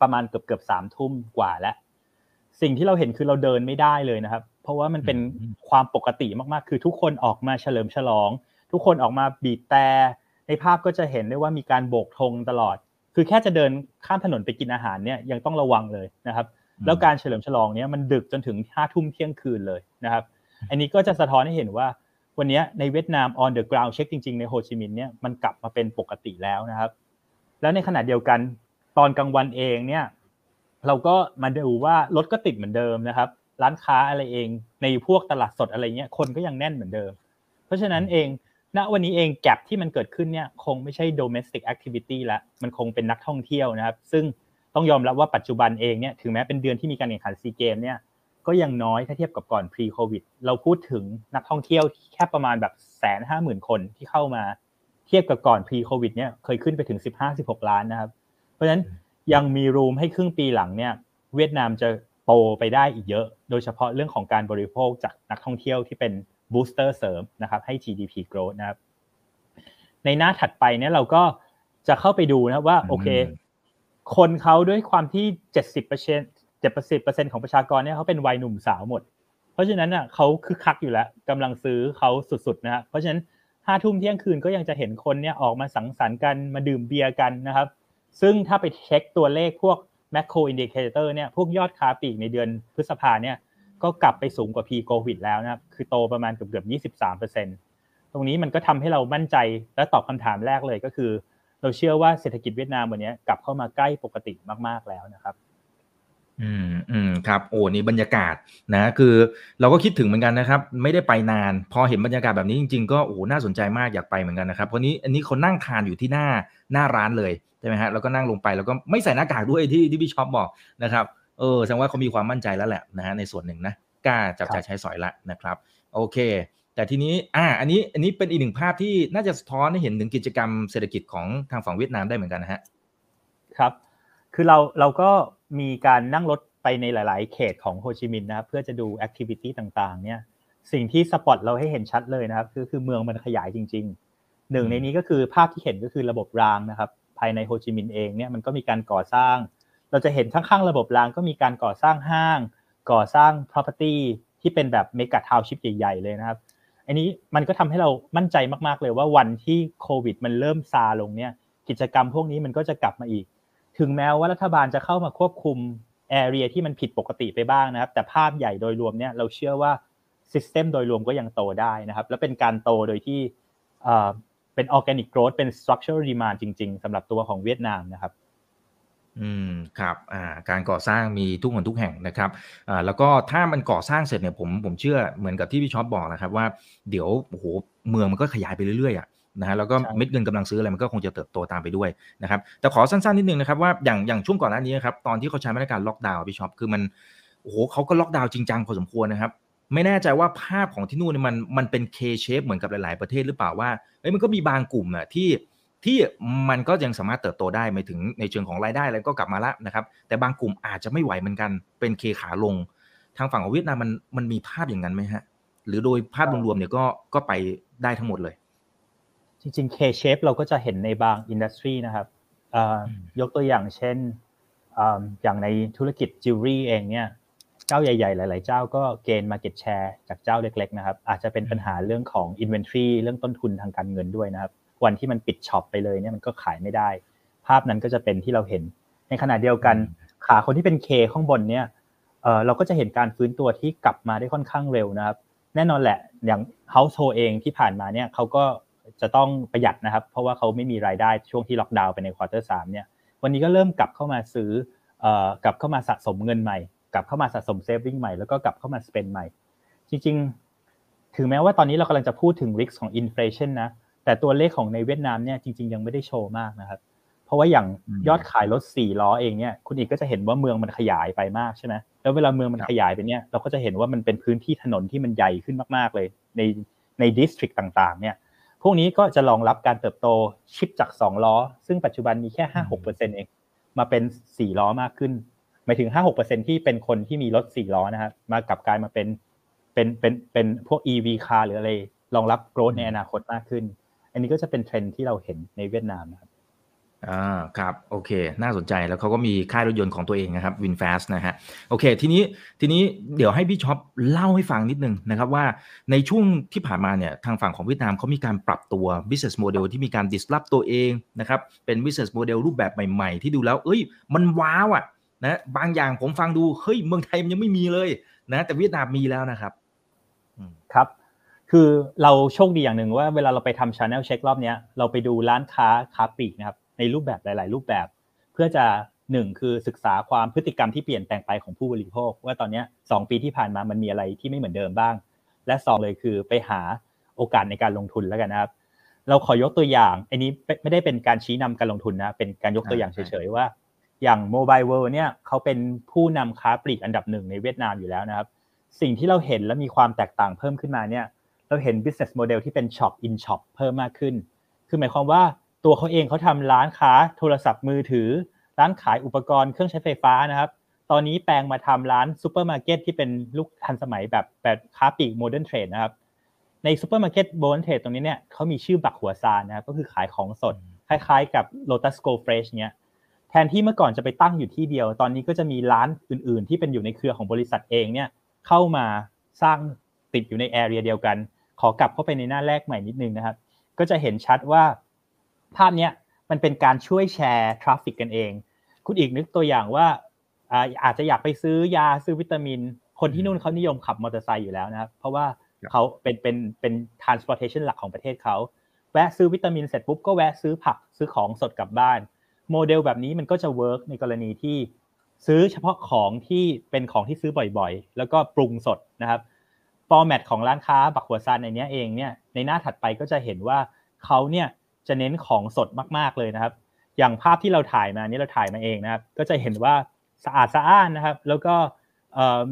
ประมาณเกือบเกือบสามทุ่มกว่าแล้ว สิ่งที่เราเห็นคือเราเดินไม่ได้เลยนะครับ เพราะว่ามันเป็นความปกติมากๆ คือทุกคนออกมาเฉลิมฉลอง ทุกคนออกมาบีบแต่ในภาพก็จะเห็นได้ว่ามีการโบกธงตลอด คือแค่จะเดินข้ามถนนไปกินอาหารเนี่ยยังต้องระวังเลยนะครับ แล้วการเฉลิมฉลองเนี้ยมันดึกจนถึงห้าทุ่มเที่ยงคืนเลยนะครับ อันนี้ก็จะสะท้อนให้เห็นว่าวันนี้ในเวียดนาม on the ground check จริงๆ ในโฮจิมินห์เนี่ยมันกลับมาเป็นปกติแล้วนะครับ แล้วในขณะเดียวกันตอนกลางวันเองเนี่ย เราก็มาดูว่ารถก็ติดเหมือนเดิมนะครับ ร้านค้าอะไรเองในพวกตลาดสดอะไรเงี้ยคนก็ยังแน่นเหมือนเดิม เพราะฉะนั้นเองณวันนี้เองแกลบที่มันเกิดขึ้นเนี่ยคงไม่ใช่ domestic activity ละมันคงเป็นนักท่องเที่ยวนะครับ ซึ่งต้องยอมรับว่าปัจจุบันเองเนี่ยถึงแม้เป็นเดือนที่มีการแข่งขันซีเกมเนี่ยก็ยังน้อยถ้าเทียบกับก่อน pre covid เราพูดถึงนักท่องเที่ยวแค่ประมาณแบบแสนห้าหมื่นคนที่เข้ามาเทียบกับก่อน pre covid เนี่ยเคยขึ้นไปถึง 15-16 ล้านนะครับ เพราะฉะนั้น ยังมีรูมให้ครึ่งปีหลังเนี่ยเวียดนามจะโตไปได้อีกเยอะ โดยเฉพาะเรื่องของการบริโภคจากนักท่องเที่ยวที่เป็นบูสเตอร์เสริมนะครับให้ GDP growth นะครับในหน้าถัดไปเนี่ยเราก็จะเข้าไปดูนะว่าโอเค คนเขาด้วยความที่เจ็ดสิบเปอร์เซ็นต์เจ็ดสิบเปอร์เซ็นของประชากรเนี่ยเขาเป็นวัยหนุ่มสาวหมด เพราะฉะนั้นอะเขาคึกคักอยู่แล้วกำลังซื้อเขาสุดๆนะฮะเพราะฉะนั้นห้าทุ่มเที่ยงคืนก็ยังจะเห็นคนเนี่ยออกมาสังสรรค์กันมาดื่มเบียร์กันนะครับ ซึ่งถ้าไปเช็คตัวเลขพวก macro indicator เนี่ยพวกยอดค้าปลีกในเดือนพฤษภาเนี่ยก็กลับไปสูงกว่า pre covid แล้วนะครับคือโตประมาณเกือบเกือบยี่สิบสามเปอร์เซ็นตรงนี้มันก็ทำให้เรามั่นใจและตอบคำถามแรกเลยก็คือ เราเชื่อว่าเศรษฐกิจเวียดนามวันนี้กลับเข้ามาใกล้ปกติมาก ๆแล้วนะครับอืมอืมครับโอ้นี่บรรยากาศนะ คือเราก็คิดถึงเหมือนกันนะครับ ไม่ได้ไปนาน พอเห็นบรรยากาศแบบนี้จริง ๆ ก็โอ้น่าสนใจมากอยากไปเหมือนกันนะครับเพราะนี้อันนี้เขานั่งทานอยู่ที่หน้าหน้าร้านเลย ใช่ไหมฮะแล้วก็นั่งลงไปแล้วก็ไม่ใส่หน้ากากด้วยที่ที่พี่ช็อปบอกนะครับเออแสดงว่าเขามีความมั่นใจแล้วแหละนะฮะในส่วนหนึ่งนะกล้าจับจ่ายใช้สอยละนะครับโอเค แต่ทีนี้อ่าอันนี้อันนี้เป็นอีกหนึ่งภาพที่น่าจะสะท้อนให้เห็นถึงกิจกรรมเศรษฐกิจของทางฝั่งเวียดนามได้เหมือนกันนะฮะครับ คือเราเราก็มีการนั่งรถไปในหลาย ๆ เขตของโฮจิมินห์นะครับเพื่อจะดู activity ต่างๆ เนี่ยสิ่งที่ spot เราให้เห็นชัดเลยนะครับคือคือเมืองมันขยายจริง ๆ หนึ่งในนี้ก็คือภาพที่เห็นก็คือระบบรางนะครับ ภายในโฮจิมินห์เองเนี่ยมันก็มีการก่อสร้าง เราจะเห็นข้างๆระบบรางก็มีการก่อสร้างห้าง ก่อสร้าง property ที่เป็นแบบเมกะทาวชิปใหญ่ๆเลยนะครับ อันนี้มันก็ทำให้เรามั่นใจมากๆเลยว่าวันที่โควิด มันเริ่มซาลงเนี่ยกิจกรรมพวกนี้มันก็จะกลับมาอีก ถึงแม้ว่ารัฐบาลจะเข้ามาควบคุมแอเรียที่มันผิดปกติไปบ้างนะครับ แต่ภาพใหญ่โดยรวมเนี่ยเราเชื่อว่าsystem โดยรวมก็ยังโตได้นะครับ และเป็นการโตโดยที่ เป็นออร์แกนิกโกร w เป็น structure demand จริง ๆสำหรับตัวของเวียดนามนะครับอืมครับอ่าการก่อสร้างมีทุกหนทุกแห่งนะครับอ่าแล้วก็ถ้ามันก่อสร้างเสร็จเนี่ยผมผมเชื่อเหมือนกับที่พี่ช็อปบอกนะครับว่าเดี๋ยวโอ้โหเมืองมันก็ขยายไปเรื่อยๆอะนะฮะแล้วก็เม็ดเงินกำลังซื้ออะไรมันก็คงจะเติบโตตามไปด้วยนะครับแต่ขอสั้นๆนิดนึงนะครับว่าอย่างอย่างช่วงก่อนหน้านี้ครับตอนที่เขาใช้มาตรการล็อกดาวน์พี่ช็อปคือมันโอ้โหเขาก็ล็อกดาวน์จริงจังพอสมควรนะครับ ไม่แน่ใจว่าภาพของที่นู่นมันมันเป็น K shape เหมือนกับหลาย ๆ ประเทศหรือเปล่าว่าเอ้ยมันก็มีบางกลุ่มอะที่ที่มันก็ยังสามารถเติบโตได้ไม่ถึงในเชิงของรายได้แล้วก็กลับมาละนะครับแต่บางกลุ่มอาจจะไม่ไหวเหมือนกันเป็นเคขาลง ทางฝั่งของเวียดนามมันมันมีภาพอย่างนั้นไหมฮะ หรือโดยภาพรวมๆเนี่ยก็ก็ไปได้ทั้งหมดเลย จริงๆ K-shape เราก็จะเห็นในบางอินดัสทรีนะครับยกตัวอย่างเช่นอย่างในธุรกิจจิวเวลรี่เองเนี่ย เจ้าใหญ่ๆ หลาย ๆ เจ้าก็ gain market share จากเจ้าเล็ก ๆ นะครับ อาจจะเป็นปัญหาเรื่องของ inventory เรื่องต้นทุนทางการเงินด้วยนะครับ วันที่มันปิด shop ไปเลยเนี่ยมันก็ขายไม่ได้ ภาพนั้นก็จะเป็นที่เราเห็น ในขณะเดียวกันขาคนที่เป็น K ข้างบนเนี่ยเออเราก็จะเห็นการฟื้นตัวที่กลับมาได้ค่อนข้างเร็วนะครับ แน่นอนแหละอย่าง household เองที่ผ่านมาเนี่ยเขาก็จะต้องประหยัดนะครับ เพราะว่าเขาไม่มีรายได้ช่วงที่ล็อกดาวน์ไปใน quarter สามเนี่ยวันนี้ก็เริ่มกลับเข้ามาซื้อเอ่อกลับเข้ามาสะสมเงินใหม่ กลับเข้ามาสะสม saving ใหม่แล้วก็กลับเข้ามา spend ใหม่ จริง ๆ ถึงแม้ว่าตอนนี้เรากำลังจะพูดถึง risk ของ inflation นะแต่ตัวเลขของในเวียดนามเนี่ยจริง ๆ ยังไม่ได้โชว์มากนะครับ เพราะว่าอย่างยอดขายรถสี่ล้อเองเนี่ยคุณอีกก็จะเห็นว่าเมืองมันขยายไปมากใช่ไหมแล้วเวลาเมืองมันขยายไปเนี่ยเราก็จะเห็นว่ามันเป็นพื้นที่ถนนที่มันใหญ่ขึ้นมากๆเลย ในในดิสทริกต่างๆ เนี่ยพวกนี้ก็จะรองรับการเติบโตชิปจาก 2 ล้อ ซึ่งปัจจุบันมีแค่ 5-6%เอง มาเป็น 4 ล้อมากขึ้น หมายถึง 5-6%ที่เป็นคนที่มีรถ4ล้อนะครับมากลับกลายมาเป็นเป็นเป็นเป็นพวก EV car หรืออะไรรองรับโกรธในอนาคตมากขึ้น อันนี้ก็จะเป็นเทรนที่เราเห็นในเวียดนามนะครับอ่าครับโอเค น่าสนใจแล้วเขาก็มีค่ายรถยนต์ของตัวเองนะครับวินแฟสนะฮะโอเค ทีนี้ทีนี้เดี๋ยวให้พี่ช็อปเล่าให้ฟังนิดนึงนะครับว่าในช่วงที่ผ่านมาเนี่ยทางฝั่งของเวียดนามเขามีการปรับตัว business model ที่มีการ disrupt ตัวเองนะครับเป็น business model รูปแบบใหม่ ๆ ที่ดูแล้ว เอ้ย มัน wow อะ นะบางอย่างผมฟังดูเฮ้ยเมืองไทยมันยังไม่มีเลยนะ แต่เวียดนามมีแล้วนะครับครับ คือเราโชคดีอย่างหนึ่งว่าเวลาเราไปทำ channel check รอบนี้เราไปดูร้านค้าค้าปลีกนะครับในรูปแบบหลาย ๆ รูปแบบ เพื่อจะหนึ่งคือศึกษาความพฤติกรรมที่เปลี่ยนแปลงไปของผู้บริโภค ว่าตอนนี้สองปีที่ผ่านมามันมีอะไรที่ไม่เหมือนเดิมบ้าง และสองเลยคือไปหาโอกาสในการลงทุนแล้วกันนะครับ เราขอยกตัวอย่าง อันนี้ไม่ได้เป็นการชี้นำการลงทุนนะเป็นการยกตัวอย่างเฉย ๆ ว่า อย่างโมบายเวิร์เนี่ยเขาเป็นผู้นำค้าปลีกอันดับหนึ่งในเวียดนามอยู่แล้วนะครับ สิ่งที่เราเห็นและมีความแตกต่างเพิ่มขึ้นมาเนี่ยเราเห็น business model ที่เป็น shop in shop เพิ่มมากขึ้น คือหมายความว่าตัวเขาเองเขาทำร้านค้าโทรศัพท์มือถือ ร้านขายอุปกรณ์เครื่องใช้ไฟฟ้านะครับ ตอนนี้แปลงมาทำร้านซูเปอร์มาร์เก็ตที่เป็น look ทันสมัยแบบแบบค้าปลีก modern trade นะครับ ในซูเปอร์มาร์เก็ต modern trade ตรงนี้เนี่ยเขามีชื่อ Bach Hoa Xanh นะครับ ก็คือขายของสด คล้ายๆ กับ Lotus Go Fresh เนี่ย แทนที่เมื่อก่อนจะไปตั้งอยู่ที่เดียว ตอนนี้ก็จะมีร้านอื่น ๆ ที่เป็นอยู่ในเครือของบริษัทเองเนี่ยเข้ามาสร้างติดอยู่ใน area เดียวกัน ขอกลับเข้าไปในหน้าแรกใหม่นิดนึงนะครับ ก็จะเห็นชัดว่าภาพนี้มันเป็นการช่วยแชร์ traffic กันเอง คุณอีกนึกตัวอย่างว่าอาจจะอยากไปซื้อยาซื้อวิตามิน คนที่นู่นเขานิยมขับมอเตอร์ไซค์อยู่แล้วนะครับ เพราะว่าเขาเป็นเป็นเป็น transportation หลักของประเทศเขา แวะซื้อวิตามินเสร็จปุ๊บก็แวะซื้อผักซื้อของสดกลับบ้าน โมเดลแบบนี้มันก็จะ work ในกรณีที่ซื้อเฉพาะของที่เป็นของที่ซื้อบ่อยๆ แล้วก็ปรุงสดนะครับฟอร์แมตของร้านค้าบักหัวซานในนี้เองเนี่ยในหน้าถัดไปก็จะเห็นว่าเขาเนี่ยจะเน้นของสดมากๆเลยนะครับ อย่างภาพที่เราถ่ายมานี่เราถ่ายมาเองนะครับ ก็จะเห็นว่าสะอาดสะอ้านนะครับ แล้วก็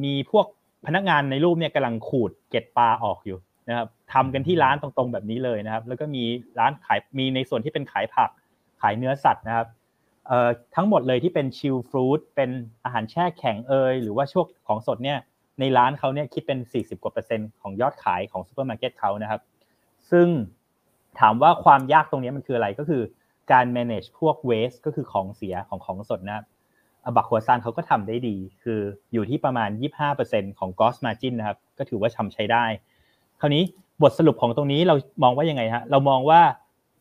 มีพวกพนักงานในรูปเนี่ยกำลังขูดเก็ดปลาออกอยู่นะครับทำกันที่ร้านตรงๆแบบนี้เลยนะครับ แล้วก็มีร้านขายมีในส่วนที่เป็นขายผักขายเนื้อสัตว์นะครับ ทั้งหมดเลยที่เป็น chilled food เป็นอาหารแช่แข็งเอยหรือว่าช่วงของสดเนี่ยในร้านเขาเนี่ยคิดเป็น 40 กว่าเปอร์เซ็นต์ของยอดขายของซูเปอร์มาร์เก็ตเขานะครับ ซึ่งถามว่าความยากตรงนี้มันคืออะไรก็คือการ manage พวก waste ก็คือของเสียของของสดนะครับบักหัวซานเขาก็ทำได้ดี คืออยู่ที่ประมาณ 25%ของ gross margin นะครับ ก็ถือว่าทำใช้ได้ คราวนี้บทสรุปของตรงนี้เรามองว่ายังไงฮะ เรามองว่า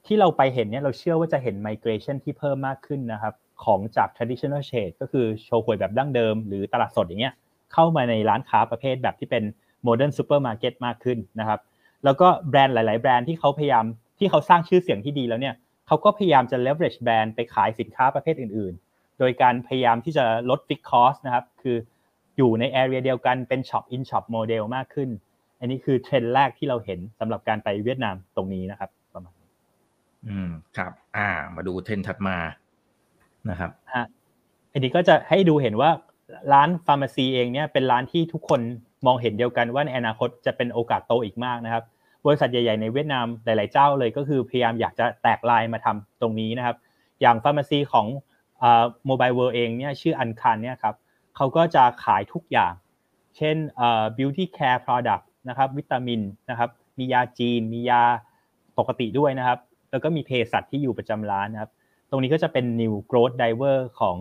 ที่เราไปเห็นเนี่ยเราเชื่อว่าจะเห็น migration ที่เพิ่มมากขึ้นนะครับ ของจาก traditional trade ก็คือโชห่วยแบบดั้งเดิม หรือตลาดสดอย่างเงี้ยเข้ามาในร้านค้าประเภทแบบที่เป็น modern supermarket มากขึ้นนะครับ แล้วก็แบรนด์หลาย ๆ แบรนด์ที่เขาพยายามที่เขาสร้างชื่อเสียงที่ดีแล้วเนี่ยเขาก็พยายามจะ leverage แบรนด์ไปขายสินค้าประเภทอื่น ๆ โดยการพยายามที่จะลด fixed cost นะครับ คืออยู่ใน area เดียวกันเป็น shop in shop model มากขึ้น อันนี้คือเทรนด์แรกที่เราเห็นสำหรับการไปเวียดนามตรงนี้นะครับ อืมครับ อ่า มาดูเทรนด์ถัดมานะครับฮะอันนี้ก็จะให้ดูเห็นว่าร้าน pharmacy เองเนี่ยเป็นร้านที่ทุกคนมองเห็นเดียวกันว่าในอนาคตจะเป็นโอกาสโตอีกมากนะครับ บริษัทใหญ่ๆในเวียดนามหลายๆเจ้าเลยก็คือพยายามอยากจะแตกลายมาทำตรงนี้นะครับ อย่าง pharmacy ของMobile World เองเนี่ยชื่อ An Khang เนี่ยครับเขาก็จะขายทุกอย่าง เช่น beauty care product นะครับวิตามินนะครับมียาจีนมียาปกติด้วยนะครับ แล้วก็มีเภสัชที่อยู่ประจำร้านนะครับ ตรงนี้ก็จะเป็น new growth driver ของ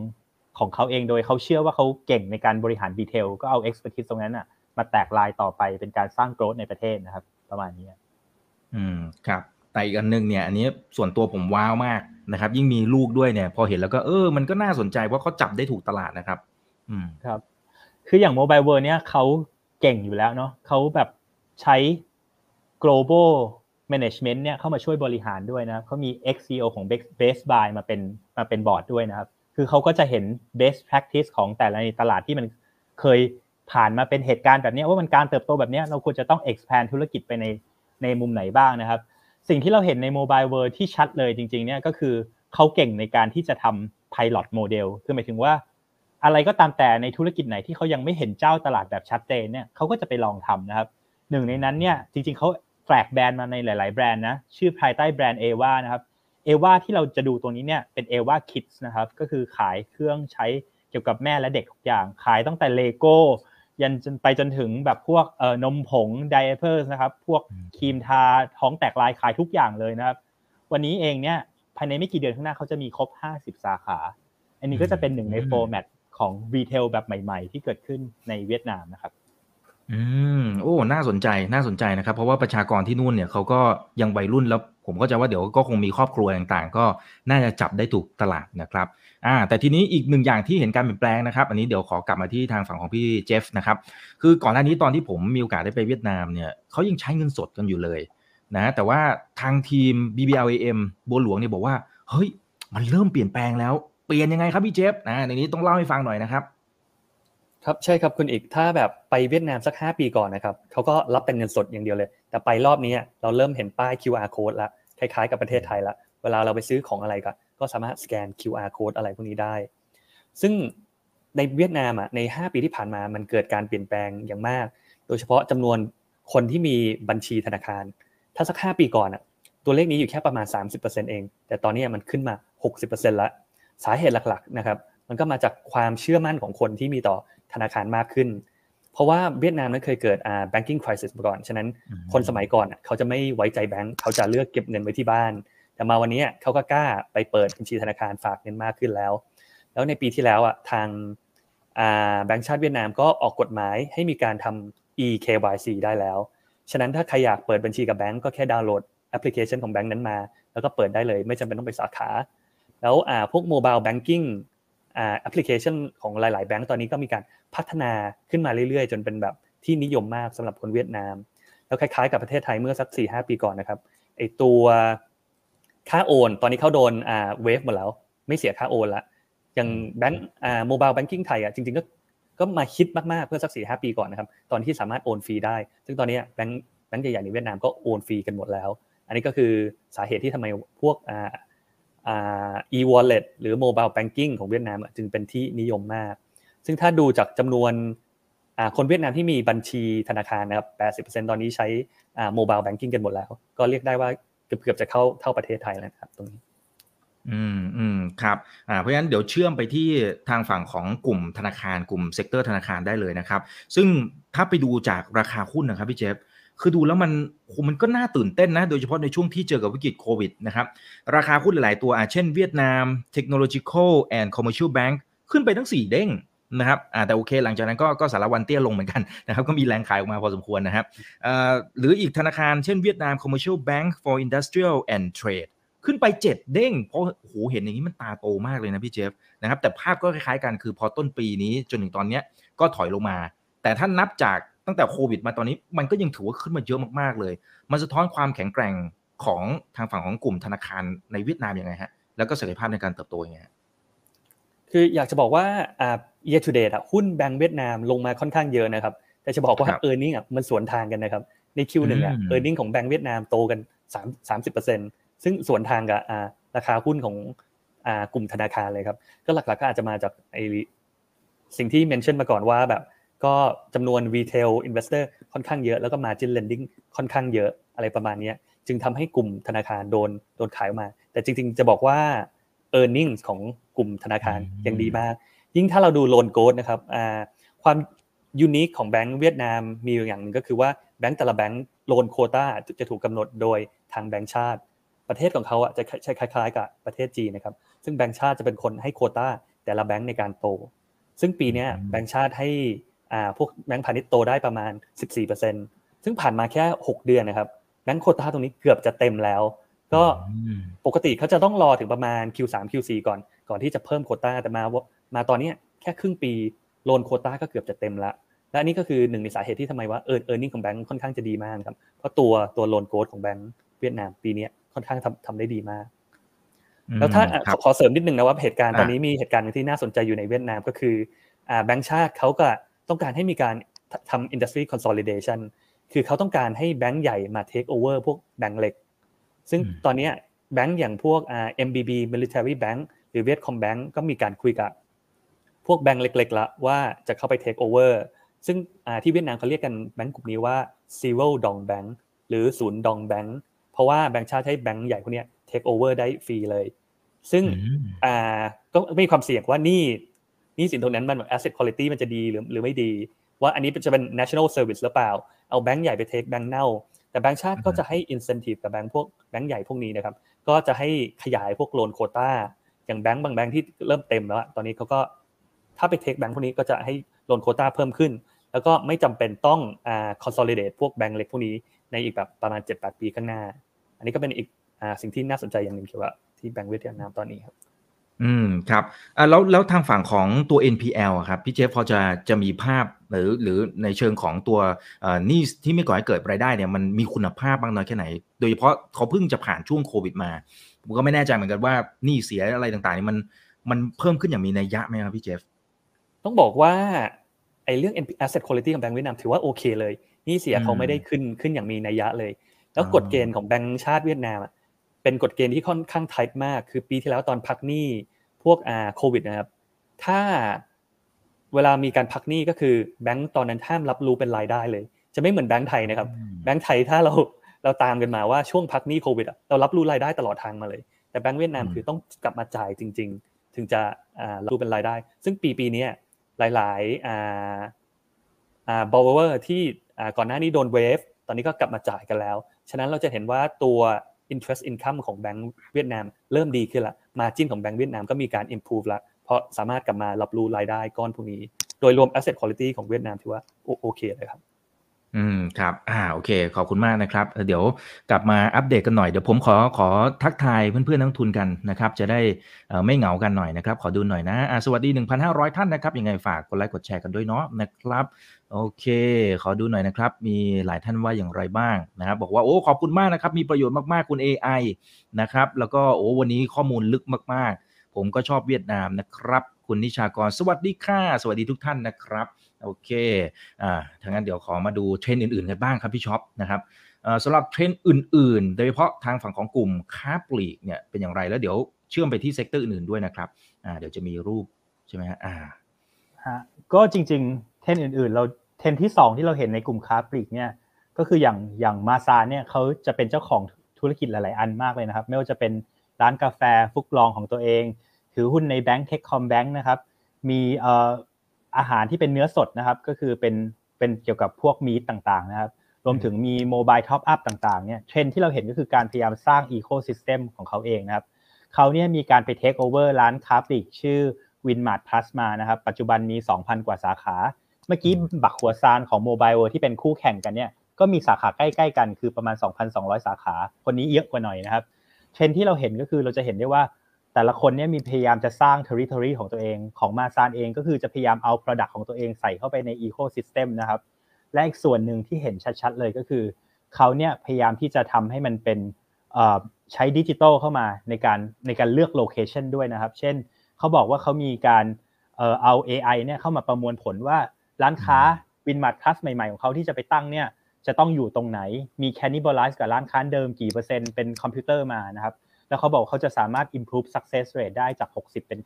ของเขาเองโดยเขาเชื่อว่าเขาเก่งในการบริหาร retail ก็เอา expertise ตรงนั้นอะมาแตกลายต่อไปเป็นการสร้าง growth ในประเทศนะครับ ประมาณนี้อืมครับแต่อีกอันนึงเนี่ยอันนี้ส่วนตัวผมว้าวมากนะครับ ยิ่งมีลูกด้วยเนี่ย พอเห็นแล้วก็เออ มันก็น่าสนใจเพราะเขาจับได้ถูกตลาดนะครับ อืมครับ คืออย่างโมบายเวิร์เนี่ยเขาเก่งอยู่แล้วเนาะเขาแบบใช้ global management เนี่ยเข้ามาช่วยบริหารด้วยนะเขามี XCO ของ Best Buy มาเป็นมาเป็นบอร์ดด้วยนะครับ คือเขาก็จะเห็น best practice ของแต่ละในตลาดที่มันเคยผ่านมาเป็นเหตุการณ์แบบนี้ว่ามันการเติบโตแบบนี้เราควรจะต้อง expand ธุรกิจไปในในมุมไหนบ้างนะครับ สิ่งที่เราเห็นใน mobile world ที่ชัดเลยจริงๆเนี่ยก็คือเขาเก่งในการที่จะทำ pilot model คือหมายถึงว่า อะไรก็ตามแต่ในธุรกิจไหนที่เขายังไม่เห็นเจ้าตลาดแบบชัดเจนเนี่ยเขาก็จะไปลองทำนะครับหนึ่งในนั้นเนี่ยจริงๆเขา แฝกแบรนด์มาในหลาย ๆ แบรนด์นะชื่อภายใต้แบรนด์เอวานะครับเอวาที่เราจะดูตัวนี้เนี่ยเป็นเอวาคิดส์นะครับก็คือขายเครื่องใช้เกี่ยวกับแม่และเด็กทุกอย่าง ขายตั้งแต่เลโก้ยันจนไปจนถึงแบบพวกเอ่อนมผง diaper นะครับพวกครีมทาท้องแตกลายขายทุกอย่างเลยนะครับ วันนี้เองเนี่ยภายในไม่กี่เดือนข้างหน้าเขาจะมีครบ 50 สาขา อันนี้ก็จะเป็นหนึ่งใน format ของ retail แบบใหม่ ๆ ที่เกิดขึ้นในเวียดนามนะครับ อืม โอ้ น่าสนใจ น่าสนใจนะครับ เพราะว่าประชากรที่นู่นเนี่ยเขาก็ยังวัยรุ่นแล้ว ผมก็จะว่าเดี๋ยวก็คงมีครอบครัวต่างๆ ก็น่าจะจับได้ถูกตลาดนะครับ อ่า แต่ทีนี้อีกหนึ่งอย่างที่เห็นการเปลี่ยนแปลงนะครับ อันนี้เดี๋ยวขอกลับมาที่ทางฝั่งของพี่เจฟนะครับ คือก่อนหน้านี้ตอนที่ผมมีโอกาสได้ไปเวียดนามเนี่ยเขายังใช้เงินสดกันอยู่เลยนะ แต่ว่าทางทีม BBLAM บัวหลวงเนี่ยบอกว่า เฮ้ย มันเริ่มเปลี่ยนแปลงแล้ว เปลี่ยนยังไงครับพี่เจฟนะในนี้ต้องเล่าให้ฟังหน่อยนะครับ ครับใช่ครับคุณอีกถ้าแบบไปเวียดนามสัก 5 ปีก่อนนะครับเขาก็รับเป็นเงินสดอย่างเดียวเลย แต่ไปรอบนี้เราเริ่มเห็นป้าย QR code ละคล้ายๆกับประเทศไทยละเวลาเราไปซื้อของอะไรก็ก็สามารถสแกน QR code อะไรพวกนี้ได้ ซึ่งในเวียดนามอะใน 5 ปีที่ผ่านมามันเกิดการเปลี่ยนแปลงอย่างมาก โดยเฉพาะจำนวนคนที่มีบัญชีธนาคาร ถ้าสัก 5 ปีก่อนอะตัวเลขนี้อยู่แค่ประมาณ 30%เอง แต่ตอนนี้มันขึ้นมา 60%ละสาเหตุหลักๆนะครับมันก็มาจากความเชื่อมั่นของคนที่มีต่อ ธนาคารมากขึ้น เพราะว่าเวียดนามนั้นเคยเกิดอ่า banking crisis มาก่อน ฉะนั้นคนสมัยก่อนเขาจะไม่ไว้ใจแบงก์เขาจะเลือกเก็บเงินไว้ที่บ้าน แต่มาวันนี้เขาก็กล้าไปเปิดบัญชีธนาคารฝากเงินมากขึ้นแล้ว แล้วในปีที่แล้วอะทางแบงก์ชาติเวียดนามก็ออกกฎหมายให้มีการทำ e-KYC ได้แล้ว ฉะนั้นถ้าใครอยากเปิดบัญชีกับแบงก์ก็แค่ดาวน์โหลดแอปพลิเคชันของแบงก์นั้นมา แล้วก็เปิดได้เลย ไม่จำเป็นต้องไปสาขา แล้วพวก mobile banking แอปพลิเคชันของหลาย ๆ แบงก์ตอนนี้ก็มีการพัฒนาขึ้นมาเรื่อย ๆ จนเป็นแบบที่นิยมมากสำหรับคนเวียดนาม แล้วคล้าย ๆ กับประเทศไทยเมื่อสักสี่ห้าปีก่อนนะครับไอตัวค่าโอน ตอนนี้เขาโดนอ่า waive หมดแล้ว ไม่เสียค่าโอนละอย่างแบงก์อ่า mobile banking ไทยอะจริง ๆ ก็ก็มาคิดมาก ๆ เพื่อสักสี่ห้าปีก่อนนะครับ ตอนที่สามารถโอนฟรีได้ ซึ่งตอนนี้แบงก์แบงก์ใหญ่ๆในเวียดนามก็โอนฟรีกันหมดแล้ว อันนี้ก็คือสาเหตุที่ทำไมพวกอ่า e-wallet หรือ mobile banking ของเวียดนามจึงเป็นที่นิยมมาก ซึ่งถ้าดูจากจำนวนคนเวียดนามที่มีบัญชีธนาคารนะครับ 80%ตอนนี้ใช้ mobile banking กันหมดแล้ว ก็เรียกได้ว่าเกือบจะเข้าเท่าประเทศไทยแล้วครับตรงนี้อืมอืมครับอ่าเพราะฉะนั้นเดี๋ยวเชื่อมไปที่ทางฝั่งของกลุ่มธนาคารกลุ่ม sector ธนาคารได้เลยนะครับ ซึ่งถ้าไปดูจากราคาหุ้นนะครับพี่เจฟ คือดูแล้วมันมันก็น่าตื่นเต้นนะ โดยเฉพาะในช่วงที่เจอกับวิกฤตโควิดนะครับ ราคาหุ้นหลาย ๆ ตัวเช่นเวียดนาม Technological and Commercial Bank ขึ้นไปทั้ง 4 เด้งนะครับแต่โอเค หลังจากนั้นก็ก็สารวันเตี้ยลงเหมือนกันนะครับ ก็มีแรงขายออกมาพอสมควรนะครับหรืออีกธนาคารเช่นเวียดนาม Commercial Bank for Industrial and Trade ขึ้นไป 7 เด้ง เพราะโหเห็นอย่างนี้มันตาโตมากเลยนะพี่เจฟนะครับแต่ภาพก็คล้ายๆกันคือพอต้นปีนี้จนถึงตอนนี้ก็ถอยลงมา แต่ถ้านับจาก ตั้งแต่โควิดมาตอนนี้มันก็ยังถือว่าขึ้นมาเยอะมากๆเลย มันสะท้อนความแข็งแกร่งของทางฝั่งของกลุ่มธนาคารในเวียดนามยังไงฮะแล้วก็ศักยภาพในการเติบโตยังไงคืออยากจะบอกว่าอ่า year to date อะหุ้นแบงก์เวียดนามลงมาค่อนข้างเยอะนะครับ แต่จะบอกว่า e a r n i n g อะมันสวนทางกันนะครับ ใน Q1 อะ e a r n i n g ของแบงก์เวียดนามโตกัน3 30%ซึ่งสวนทางกับอ่าราคาหุ้นของอ่ากลุ่มธนาคารเลยครับ ก็หลักๆก็อาจจะมาจากไอสิ่งที่ mention มาก่อนว่าแบบ ก็จำนวน retail investor ค่อนข้างเยอะแล้วก็ margin lending ค่อนข้างเยอะอะไรประมาณนี้จึงทำให้กลุ่มธนาคารโดนโดนขายมา แต่จริงๆ จะบอกว่า e a r n i n g ของกลุ่มธนาคารยังดีมาก ยิ่งถ้าเราดูโลนโกดนะครับความยูนิคของแบงก์เวียดนามมีอย่างหนึ่งก็คือว่าแบงก์แต่ละแบงก์โลนโคต้าจะถูกกาหนดโดยทางแบงก์ชาติ ประเทศของเขาอะจะใช้คล้ายๆ กับประเทศจีนนะครับซึ่งแบงก์ชาติจะเป็นคนให้โคต้าแต่ละแบงก์ในการโต ซึ่งปีนี้แบงก์ชาติให้อ่า พวกแบงก์พาณิชย์โตได้ประมาณ 14%ซึ่งผ่านมาแค่ 6 เดือนนะครับแบงก์โควตาตรงนี้เกือบจะเต็มแล้ว ก็ปกติเขาจะต้องรอถึงประมาณ Q3 Q4 ก่อน ก่อนที่จะเพิ่มโควตาแต่มามาตอนนี้แค่ครึ่งปี loan quota ก็เกือบจะเต็มละและอันนี้ก็คือหนึ่งในสาเหตุที่ทำไมว่าเออ earning ของแบงก์ค่อนข้างจะดีมากครับเพราะตัวตัว loan growth ของแบงก์เวียดนามปีนี้ค่อนข้างทำทำได้ดีมาก แล้วถ้าขอเสริมนิดนึงนะว่าเหตุการณ์ตอนนี้มีเหตุการณ์ที่น่าสนใจอยู่ในเวียดนามก็คืออ่าแบงก์ชาติเขาก็ ต้องการให้มีการทำ industry consolidation คือเขาต้องการให้แบงก์ใหญ่มา take over พวกแบงก์เล็ก ซึ่งตอนนี้แบงก์อย่างพวก MBB Military Bank หรือ Vietcombank ก็มีการคุยกับพวกแบงก์เล็กๆละว่าจะเข้าไป take over ซึ่งที่เวียดนามเขาเรียกกันแบงก์กลุ่มนี้ว่า zero dong bank หรือศูนย์ดองแบงก์เพราะว่าแบงก์ชาติให้แบงก์ใหญ่พวกนี้ take over ได้ฟรีเลย ซึ่งก็ไม่มีความเสี่ยงว่านี่ นี่สินตรงนั้นมันแบบ asset quality มันจะดีหรือหรือไม่ดี ว่าอันนี้จะเป็น national service หรือเปล่า เอาแบงก์ใหญ่ไปเทคแบงก์เน่า แต่แบงก์ชาติก็จะให้ incentive กับแบงก์พวกแบงก์ใหญ่พวกนี้นะครับ ก็จะให้ขยายพวกโลนโคต้า อย่างแบงก์บางแบงก์ที่เริ่มเต็มแล้ว ตอนนี้เขาก็ถ้าไปเทคแบงก์พวกนี้ก็จะให้โลนโคต้าเพิ่มขึ้น แล้วก็ไม่จำเป็นต้องอ่า consolidate พวกแบงก์เล็กพวกนี้ในอีกแบบประมาณ 7-8 ปีข้างหน้า อันนี้ก็เป็นอีกอ่าสิ่งที่น่าสนใจอย่างหนึ่งเกี่ยวกับที่แบงก์เวียดนามตอนนี้ครับ อืมครับอ่าแล้วแล้วทางฝั่งของตัว NPL อะครับพี่เจฟพอจะจะมีภาพหรือหรือในเชิงของตัวเอ่อหนี้ที่ไม่ก่อให้เกิดรายได้เนี่ยมันมีคุณภาพบ้างน้อยแค่ไหน โดยเฉพาะเขาเพิ่งจะผ่านช่วงโควิดมาผมก็ไม่แน่ใจเหมือนกันว่าหนี้เสียอะไรต่างๆนี่มันมันเพิ่มขึ้นอย่างมีนัยยะไหมครับพี่เจฟต้องบอกว่าไอ้เรื่อง asset quality ของแบงก์เวียดนามถือว่าโอเคเลยหนี่เสียเขาไม่ได้ขึ้นขึ้นอย่างมีนัยยะเลย แล้วกฎเกณฑ์ของแบงก์ชาติเวียดนามอะ เป็นกฎเกณฑ์ที่ค่อนข้างไทป์มาก คือปีที่แล้วตอนพักหนี้พวกอ่าโควิดนะครับ ถ้าเวลามีการพักหนี้ก็คือแบงก์ตอนนั้นห้ามรับรู้เป็นรายได้เลย จะไม่เหมือนแบงก์ไทยนะครับ แบงก์ไทยถ้าเราเราตามกันมาว่าช่วงพักหนี้โควิดอะเรารับรู้รายได้ตลอดทางมาเลย แต่แบงก์เวียดนามคือต้องกลับมาจ่ายจริง ๆ ถึงจะอ่ารับรู้เป็นรายได้ ซึ่งปีปีนี้หลายๆอ่าอ่า borrower ที่อ่าก่อนหน้านี้โดน waive ตอนนี้ก็กลับมาจ่ายกันแล้ว ฉะนั้นเราจะเห็นว่าตัว interest income ของแบงก์เวียดนามเริ่มดีขึ้นละ margin ของแบงก์เวียดนามก็มีการ improve ละเพราะสามารถกลับมารับรู้รายได้ก้อนพวกนี้ โดยรวม asset quality ของเวียดนามถือว่าโอเคเลยครับอืมครับอ่าโอเค ขอบคุณมากนะครับ เดี๋ยวกลับมาอัปเดตกันหน่อยเดี๋ยวผมขอขอทักทายเพื่อนๆนักทุนกันนะครับ จะได้ไม่เหงากันหน่อยนะครับ ขอดูหน่อยนะอ่าสวัสดี 1,500 ท่านนะครับยังไงฝากกดไลค์กดแชร์กันด้วยเนาะนะครับ โอเค ขอดูหน่อยนะครับ มีหลายท่านว่าอย่างไรบ้างนะครับ บอกว่าโอ้ขอบคุณมากนะครับ มีประโยชน์มากๆคุณ AI นะครับ แล้วก็โอ้วันนี้ข้อมูลลึกมากๆ ผมก็ชอบเวียดนามนะครับ คุณนิชากร สวัสดีค่ะ สวัสดีทุกท่านนะครับ โอเค อ่าทางนั้นเดี๋ยวขอมาดูเทรนด์อื่นๆกันบ้างครับพี่ช็อปนะครับสำหรับเทรนด์อื่นๆ โดยเฉพาะทางฝั่งของกลุ่มค้าปลีกเนี่ยเป็นอย่างไรแล้วเดี๋ยวเชื่อมไปที่ sector อื่นๆด้วยนะครับ อ่า เดี๋ยวจะมีรูปใช่ไหมฮะ อ่า ฮะ ก็จริง ๆ เทรนด์อื่นๆ เรา เทรนด์ที่2ที่เราเห็นในกลุ่มค้าปลีกเนี่ยก็คืออย่างอย่างมาซานเนี่ยเขาจะเป็นเจ้าของธุรกิจหลาย ๆ อันมากเลยนะครับ ไม่ว่าจะเป็นร้านกาแฟฟุกลองของตัวเอง ถือหุ้นในแบงก์ Techcombank นะครับ มีเอ่ออาหารที่เป็นเนื้อสดนะครับ ก็คือเป็นเป็นเกี่ยวกับพวก meat ต่าง ๆ นะครับ รวมถึงมี mobile top-up ต่าง ๆ เนี่ยเทรนที่เราเห็นก็คือการพยายามสร้าง ecosystem ของเขาเองนะครับเขาเนี่ยมีการไปเทคโอเวอร์ร้านค้าปลีกชื่อ WinMart Plus มานะครับ ปัจจุบันมี 2,000 กว่าสาขา เมื่อกี้ Bach Hoa Xanh ของ Mobile World ที่เป็นคู่แข่งกันเนี่ยก็มีสาขาใกล้ๆกันคือประมาณ 2,200 สาขา คนนี้เยอะกว่าหน่อยนะครับเทรนที่เราเห็นก็คือเราจะเห็นได้ว่าแต่ละคนเนี่ยมีพยายามจะสร้าง territory ของตัวเอง ของ Masan เองก็คือจะพยายามเอา product ของตัวเองใส่เข้าไปใน ecosystem นะครับ และอีกส่วนหนึ่งที่เห็นชัดๆเลยก็คือ เขาเนี่ยพยายามที่จะทำให้มันเป็นใช้ดิจิทัลเข้ามาในการในการเลือก location ด้วยนะครับ เช่น เขาบอกว่าเขามีการเอา AI เนี่ยเข้ามาประมวลผลว่า ร้านค้า WinMart Plus ใหม่ๆ ของเขาที่จะไปตั้งเนี่ยจะต้องอยู่ตรงไหนมี cannibalize กับร้านค้าเดิมกี่เปอร์เซ็นต์เป็นคอมพิวเตอร์มานะครับแล้วเขาบอกเขาจะสามารถ improve success rate ได้จาก 60 เป็น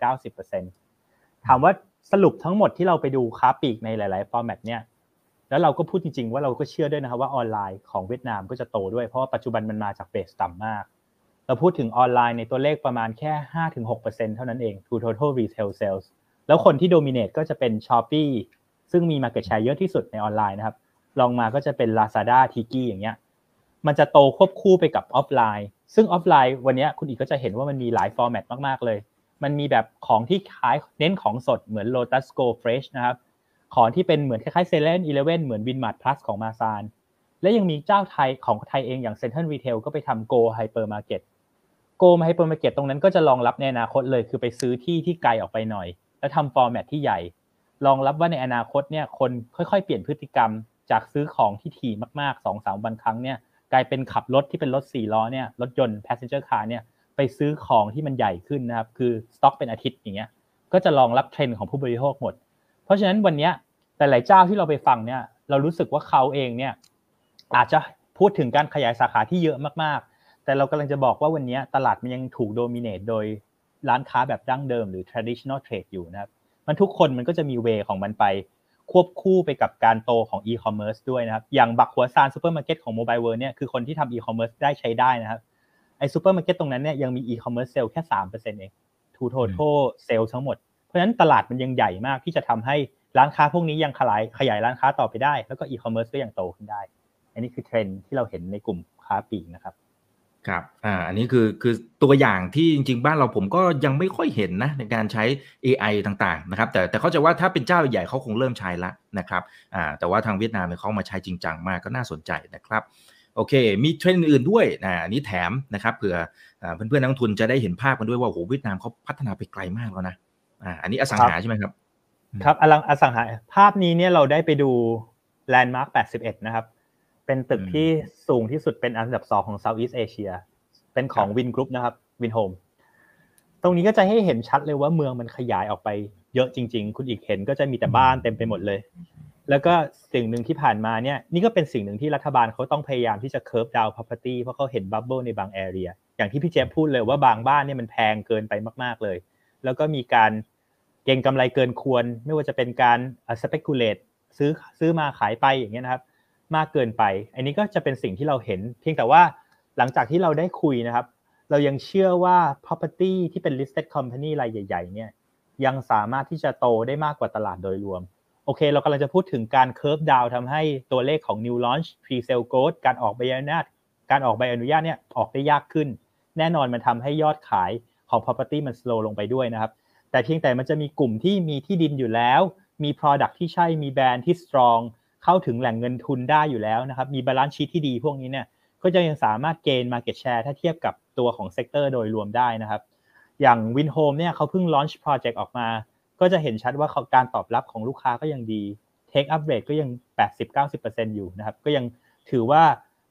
90%ถามว่าสรุปทั้งหมดที่เราไปดูค้าปลีกในหลายๆ format เนี่ยแล้วเราก็พูดจริง ๆ ว่าเราก็เชื่อด้วยนะครับว่าออนไลน์ของเวียดนามก็จะโตด้วยเพราะว่าปัจจุบันมันมาจาก base ต่ำมาก เราพูดถึงออนไลน์ในตัวเลขประมาณแค่ 5-6%เท่านั้นเอง to total retail sales แล้วคนที่ dominate ก็จะเป็น Shopee ซึ่งมี market share เยอะที่สุดในออนไลน์นะครับรองมาก็จะเป็น Lazada Tiki อย่างเงี้ยมันจะโตควบคู่ไปกับออฟไลน์ ซึ่งออฟไลน์วันนี้คุณอีกก็จะเห็นว่ามันมีหลาย format มากๆเลย มันมีแบบของที่ขายเน้นของสดเหมือน Lotus Go Fresh นะครับของที่เป็นเหมือนคล้ายๆ7-Eleven เหมือน Winmart Plus ของ Masan และยังมีเจ้าไทยของไทยเองอย่าง Central Retail ก็ไปทำ Go Hypermarket Go Hypermarket ตรงนั้นก็จะรองรับในอนาคตเลย คือไปซื้อที่ที่ไกลออกไปหน่อย แล้วทำ format ที่ใหญ่ รองรับว่าในอนาคตเนี่ยคนค่อยๆ เปลี่ยนพฤติกรรม จากซื้อของที่ถี่มากๆ2-3วันครั้งเนี่ยกลายเป็นขับรถที่เป็นรถ4ล้อเนี่ยรถยนต์ passenger car เนี่ยไปซื้อของที่มันใหญ่ขึ้นนะครับคือสต็อกเป็นอาทิตย์อย่างเงี้ยก็จะรองรับเทรนด์ของผู้บริโภคหมด เพราะฉะนั้นวันนี้แต่หลายเจ้าที่เราไปฟังเนี่ยเรารู้สึกว่าเขาเองเนี่ยอาจจะพูดถึงการขยายสาขาที่เยอะมากๆ แต่เรากำลังจะบอกว่าวันนี้ตลาดมันยังถูก dominate โดยร้านค้าแบบดั้งเดิมหรือ traditional trade อยู่นะครับ มันทุกคนมันก็จะมี way ของมันไปควบคู่ไปกับการโตของ e-commerce ด้วยนะครับ อย่าง Bach Hoa Xanh ซูเปอร์มาร์เก็ตของ Mobile World เนี่ยคือคนที่ทำ e-commerce ได้ใช้ได้นะครับไอ้ซูเปอร์มาร์เก็ตตรงนั้นเนี่ยยังมี e-commerce sale แค่3%เอง to total sale ทั้งหมด เพราะฉะนั้นตลาดมันยังใหญ่มากที่จะทำให้ร้านค้าพวกนี้ยังขยายขยายร้านค้าต่อไปได้ แล้วก็ e-commerce ก็ยังโตขึ้นได้ อันนี้คือเทรนที่เราเห็นในกลุ่มค้าปลีกนะครับ ครับอ่าอันนี้คือคือตัวอย่างที่จริง ๆ บ้านเราผมก็ยังไม่ค่อยเห็นนะในการใช้ AI ต่างๆนะครับแต่แต่เขาจะว่าถ้าเป็นเจ้าใหญ่เขาคงเริ่มใช้ละนะครับอ่าแต่ว่าทางเวียดนามเขามาใช้จริงจังมากก็น่าสนใจนะครับโอเค มีเทรนด์อื่นด้วยนะอันนี้แถมนะครับเผื่อเพื่อนๆนักทุนจะได้เห็นภาพกันด้วยว่าโหเวียดนามเขาพัฒนาไปไกลมากแล้วนะอ่าอันนี้อสังหาใช่ไหมครับ ครับอลังอสังหาภาพนี้เนี่ยเราได้ไปดูLandmark 81 นะครับ เป็นตึกที่สูงที่สุดเป็นอันดับสองของ Southeast Asia เป็นของ Vingroup นะครับ Vinhomes ตรงนี้ก็จะให้เห็นชัดเลยว่าเมืองมันขยายออกไปเยอะจริง ๆ คุณอีกเห็นก็จะมีแต่บ้านเต็มไปหมดเลย แล้วก็สิ่งหนึ่งที่ผ่านมาเนี่ยนี่ก็เป็นสิ่งหนึ่งที่รัฐบาลเขาต้องพยายามที่จะ curb down property เพราะเขาเห็น bubble ในบาง area อย่างที่พี่เจฟพูดเลยว่าบางบ้านเนี่ยมันแพงเกินไปมากๆเลย แล้วก็มีการเก็งกำไรเกินควร ไม่ว่าจะเป็นการ speculate ซื้อซื้อมาขายไปอย่างเงี้ยนะครับ มากเกินไป อันนี้ก็จะเป็นสิ่งที่เราเห็น เพียงแต่ว่าหลังจากที่เราได้คุยนะครับ เรายังเชื่อว่า property ที่เป็น listed company รายใหญ่ ๆ เนี่ยยังสามารถที่จะโตได้มากกว่าตลาดโดยรวม โอเค เรากำลังจะพูดถึงการ curve down ทำให้ตัวเลขของ new launch pre-sale growth การออกใบอนุญาตการออกใบอนุญาตเนี่ยออกได้ยากขึ้น แน่นอนมันทำให้ยอดขายของ property มัน slow ลงไปด้วยนะครับ แต่เพียงแต่มันจะมีกลุ่มที่มีที่ดินอยู่แล้ว มี product ที่ใช่ มีแบรนด์ที่ strong เข้าถึงแหล่งเงินทุนได้อยู่แล้วนะครับ มี balance sheet ที่ดีพวกนี้เนี่ย ก็จะยังสามารถเกณฑ์ market share ถ้าเทียบกับตัวของเซกเตอร์โดยรวมได้นะครับ อย่าง WinHome เนี่ยเขาเพิ่ง launch project ออกมา ก็จะเห็นชัดว่าการตอบรับของลูกค้าก็ยังดี take up rate ก็ยัง 80-90%อยู่นะครับ ก็ยังถือว่า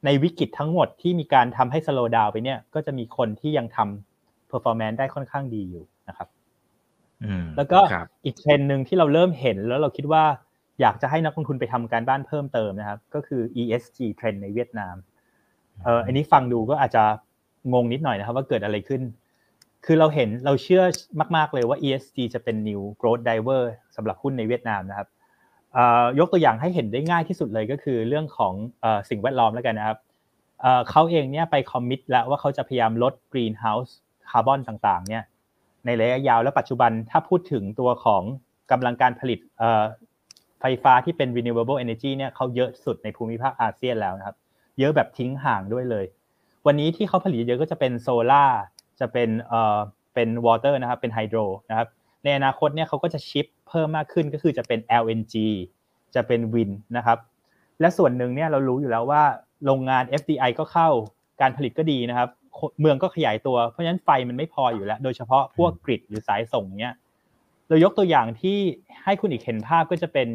ในวิกฤตทั้งหมดที่มีการทำให้ slow down ไปเนี่ย ก็จะมีคนที่ยังทำ performance ได้ค่อนข้างดีอยู่นะครับแล้วก็อีกเทรนด์หนึ่งที่เราเริ่มเห็นแล้วเราคิดว่า อยากจะให้นักลงทุนไปทำการบ้านเพิ่มเติมนะครับ ก็คือ ESG เทรนด์ในเวียดนามเอออันนี้ฟังดูก็อาจจะงงนิดหน่อยนะครับ ว่าเกิดอะไรขึ้น คือเราเห็นเราเชื่อมาก ๆ เลยว่า ESG จะเป็น new growth driver สำหรับหุ้นในเวียดนามนะครับยกตัวอย่างให้เห็นได้ง่ายที่สุดเลยก็คือเรื่องของสิ่งแวดล้อมแล้วกันนะครับเขาเองเนี่ยไป commit แล้วว่าเขาจะพยายามลด greenhouse carbon ต่างๆเนี่ยในระยะยาวและปัจจุบันถ้าพูดถึงตัวของกำลังการผลิต ไฟฟ้าที่เป็น renewable energy เนี่ยเขาเยอะสุดในภูมิภาคอาเซียนแล้วนะครับ เยอะแบบทิ้งห่างด้วยเลย วันนี้ที่เขาผลิตเยอะก็จะเป็นโซลา่าจะเป็นเอ่อเป็น water นะครับเป็น hydroนะครับในอนาคตเนี่ยเขาก็จะ shift เพิ่มมากขึ้นก็คือจะเป็น LNG จะเป็น wind นะครับ และส่วนหนึ่งเนี่ยเรารู้อยู่แล้วว่าโรงงาน FDI ก็เข้าการผลิตก็ดีนะครับ เมืองก็ขยายตัวเพราะฉะนั้นไฟมันไม่พออยู่แล้ว โดยเฉพาะพวก grid หรือสายส่งเนี่ย เรายกตัวอย่างที่ให้คุณอีกเห็นภาพก็จะเป็น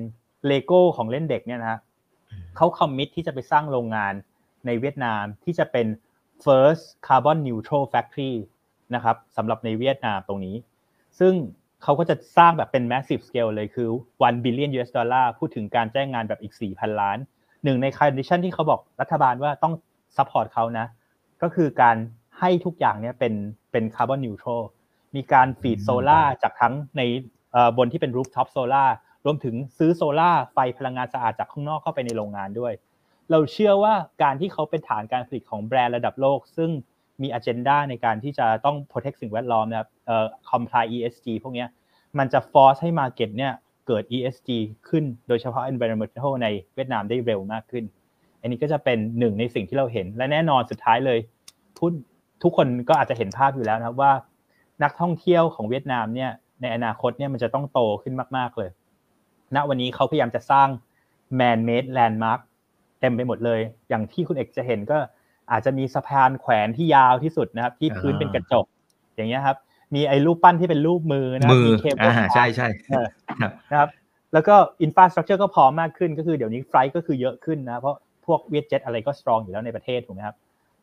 เลโก้ของเล่นเด็กเนี่ยนะเขา commit ที่จะไปสร้างโรงงานในเวียดนามที่จะเป็น first carbon neutral factory นะครับสำหรับในเวียดนามตรงนี้ ซึ่งเขาก็จะสร้างแบบเป็น massive scale เลยคือ 1 billion US dollar พูดถึงการแจ้งงานแบบอีก 4,000 ล้าน หนึ่งใน condition ที่เขาบอกรัฐบาลว่าต้อง support เขานะ ก็คือการให้ทุกอย่างเนี่ยเป็นเป็น carbon neutral มีการฟีดโซล่าจากทั้งในบนที่เป็น rooftop solar รวมถึงซื้อโซล่าไฟพลังงานสะอาดจากข้างนอกเข้าไปในโรงงานด้วย เราเชื่อว่าการที่เขาเป็นฐานการผลิตของแบรนด์ระดับโลก ซึ่งมีอ g e n d a ในการที่จะต้อง protect สิ่งแวดล้อมนะครับเอ่อ comply ESG พวกนี้มันจะ force ให้ market เนี่ยเกิด ESG ขึ้นโดยเฉพาะ environmental ในเวียดนามได้เร็วมากขึ้น อันนี้ก็จะเป็นหนึ่งในสิ่งที่เราเห็น และแน่นอนสุดท้ายเลยทุกทุกคนก็อาจจะเห็นภาพอยู่แล้วนะครับว่า นักท่องเที่ยวของเวียดนามเนี่ยในอนาคตเนี่ยมันจะต้องโตขึ้นมากๆเลยณวันนี้เขาพยายามจะสร้าง man made landmark เต็มไปหมดเลย อย่างที่คุณเอกจะเห็นก็อาจจะมีสะพานแขวนที่ยาวที่สุดนะครับ ที่พื้นเป็นกระจก อย่างเงี้ยครับ มีไอ้รูปปั้นที่เป็นรูปมือนะมีเคเบิลใช่ใช่นะครับแล้วก็ infrastructure ก็พร้อมมากขึ้นก็คือเดี๋ยวนี้ flight ก็คือเยอะขึ้นนะ เพราะพวก Vietjet อะไรก็ strong อยู่แล้วในประเทศถูกไหมครับ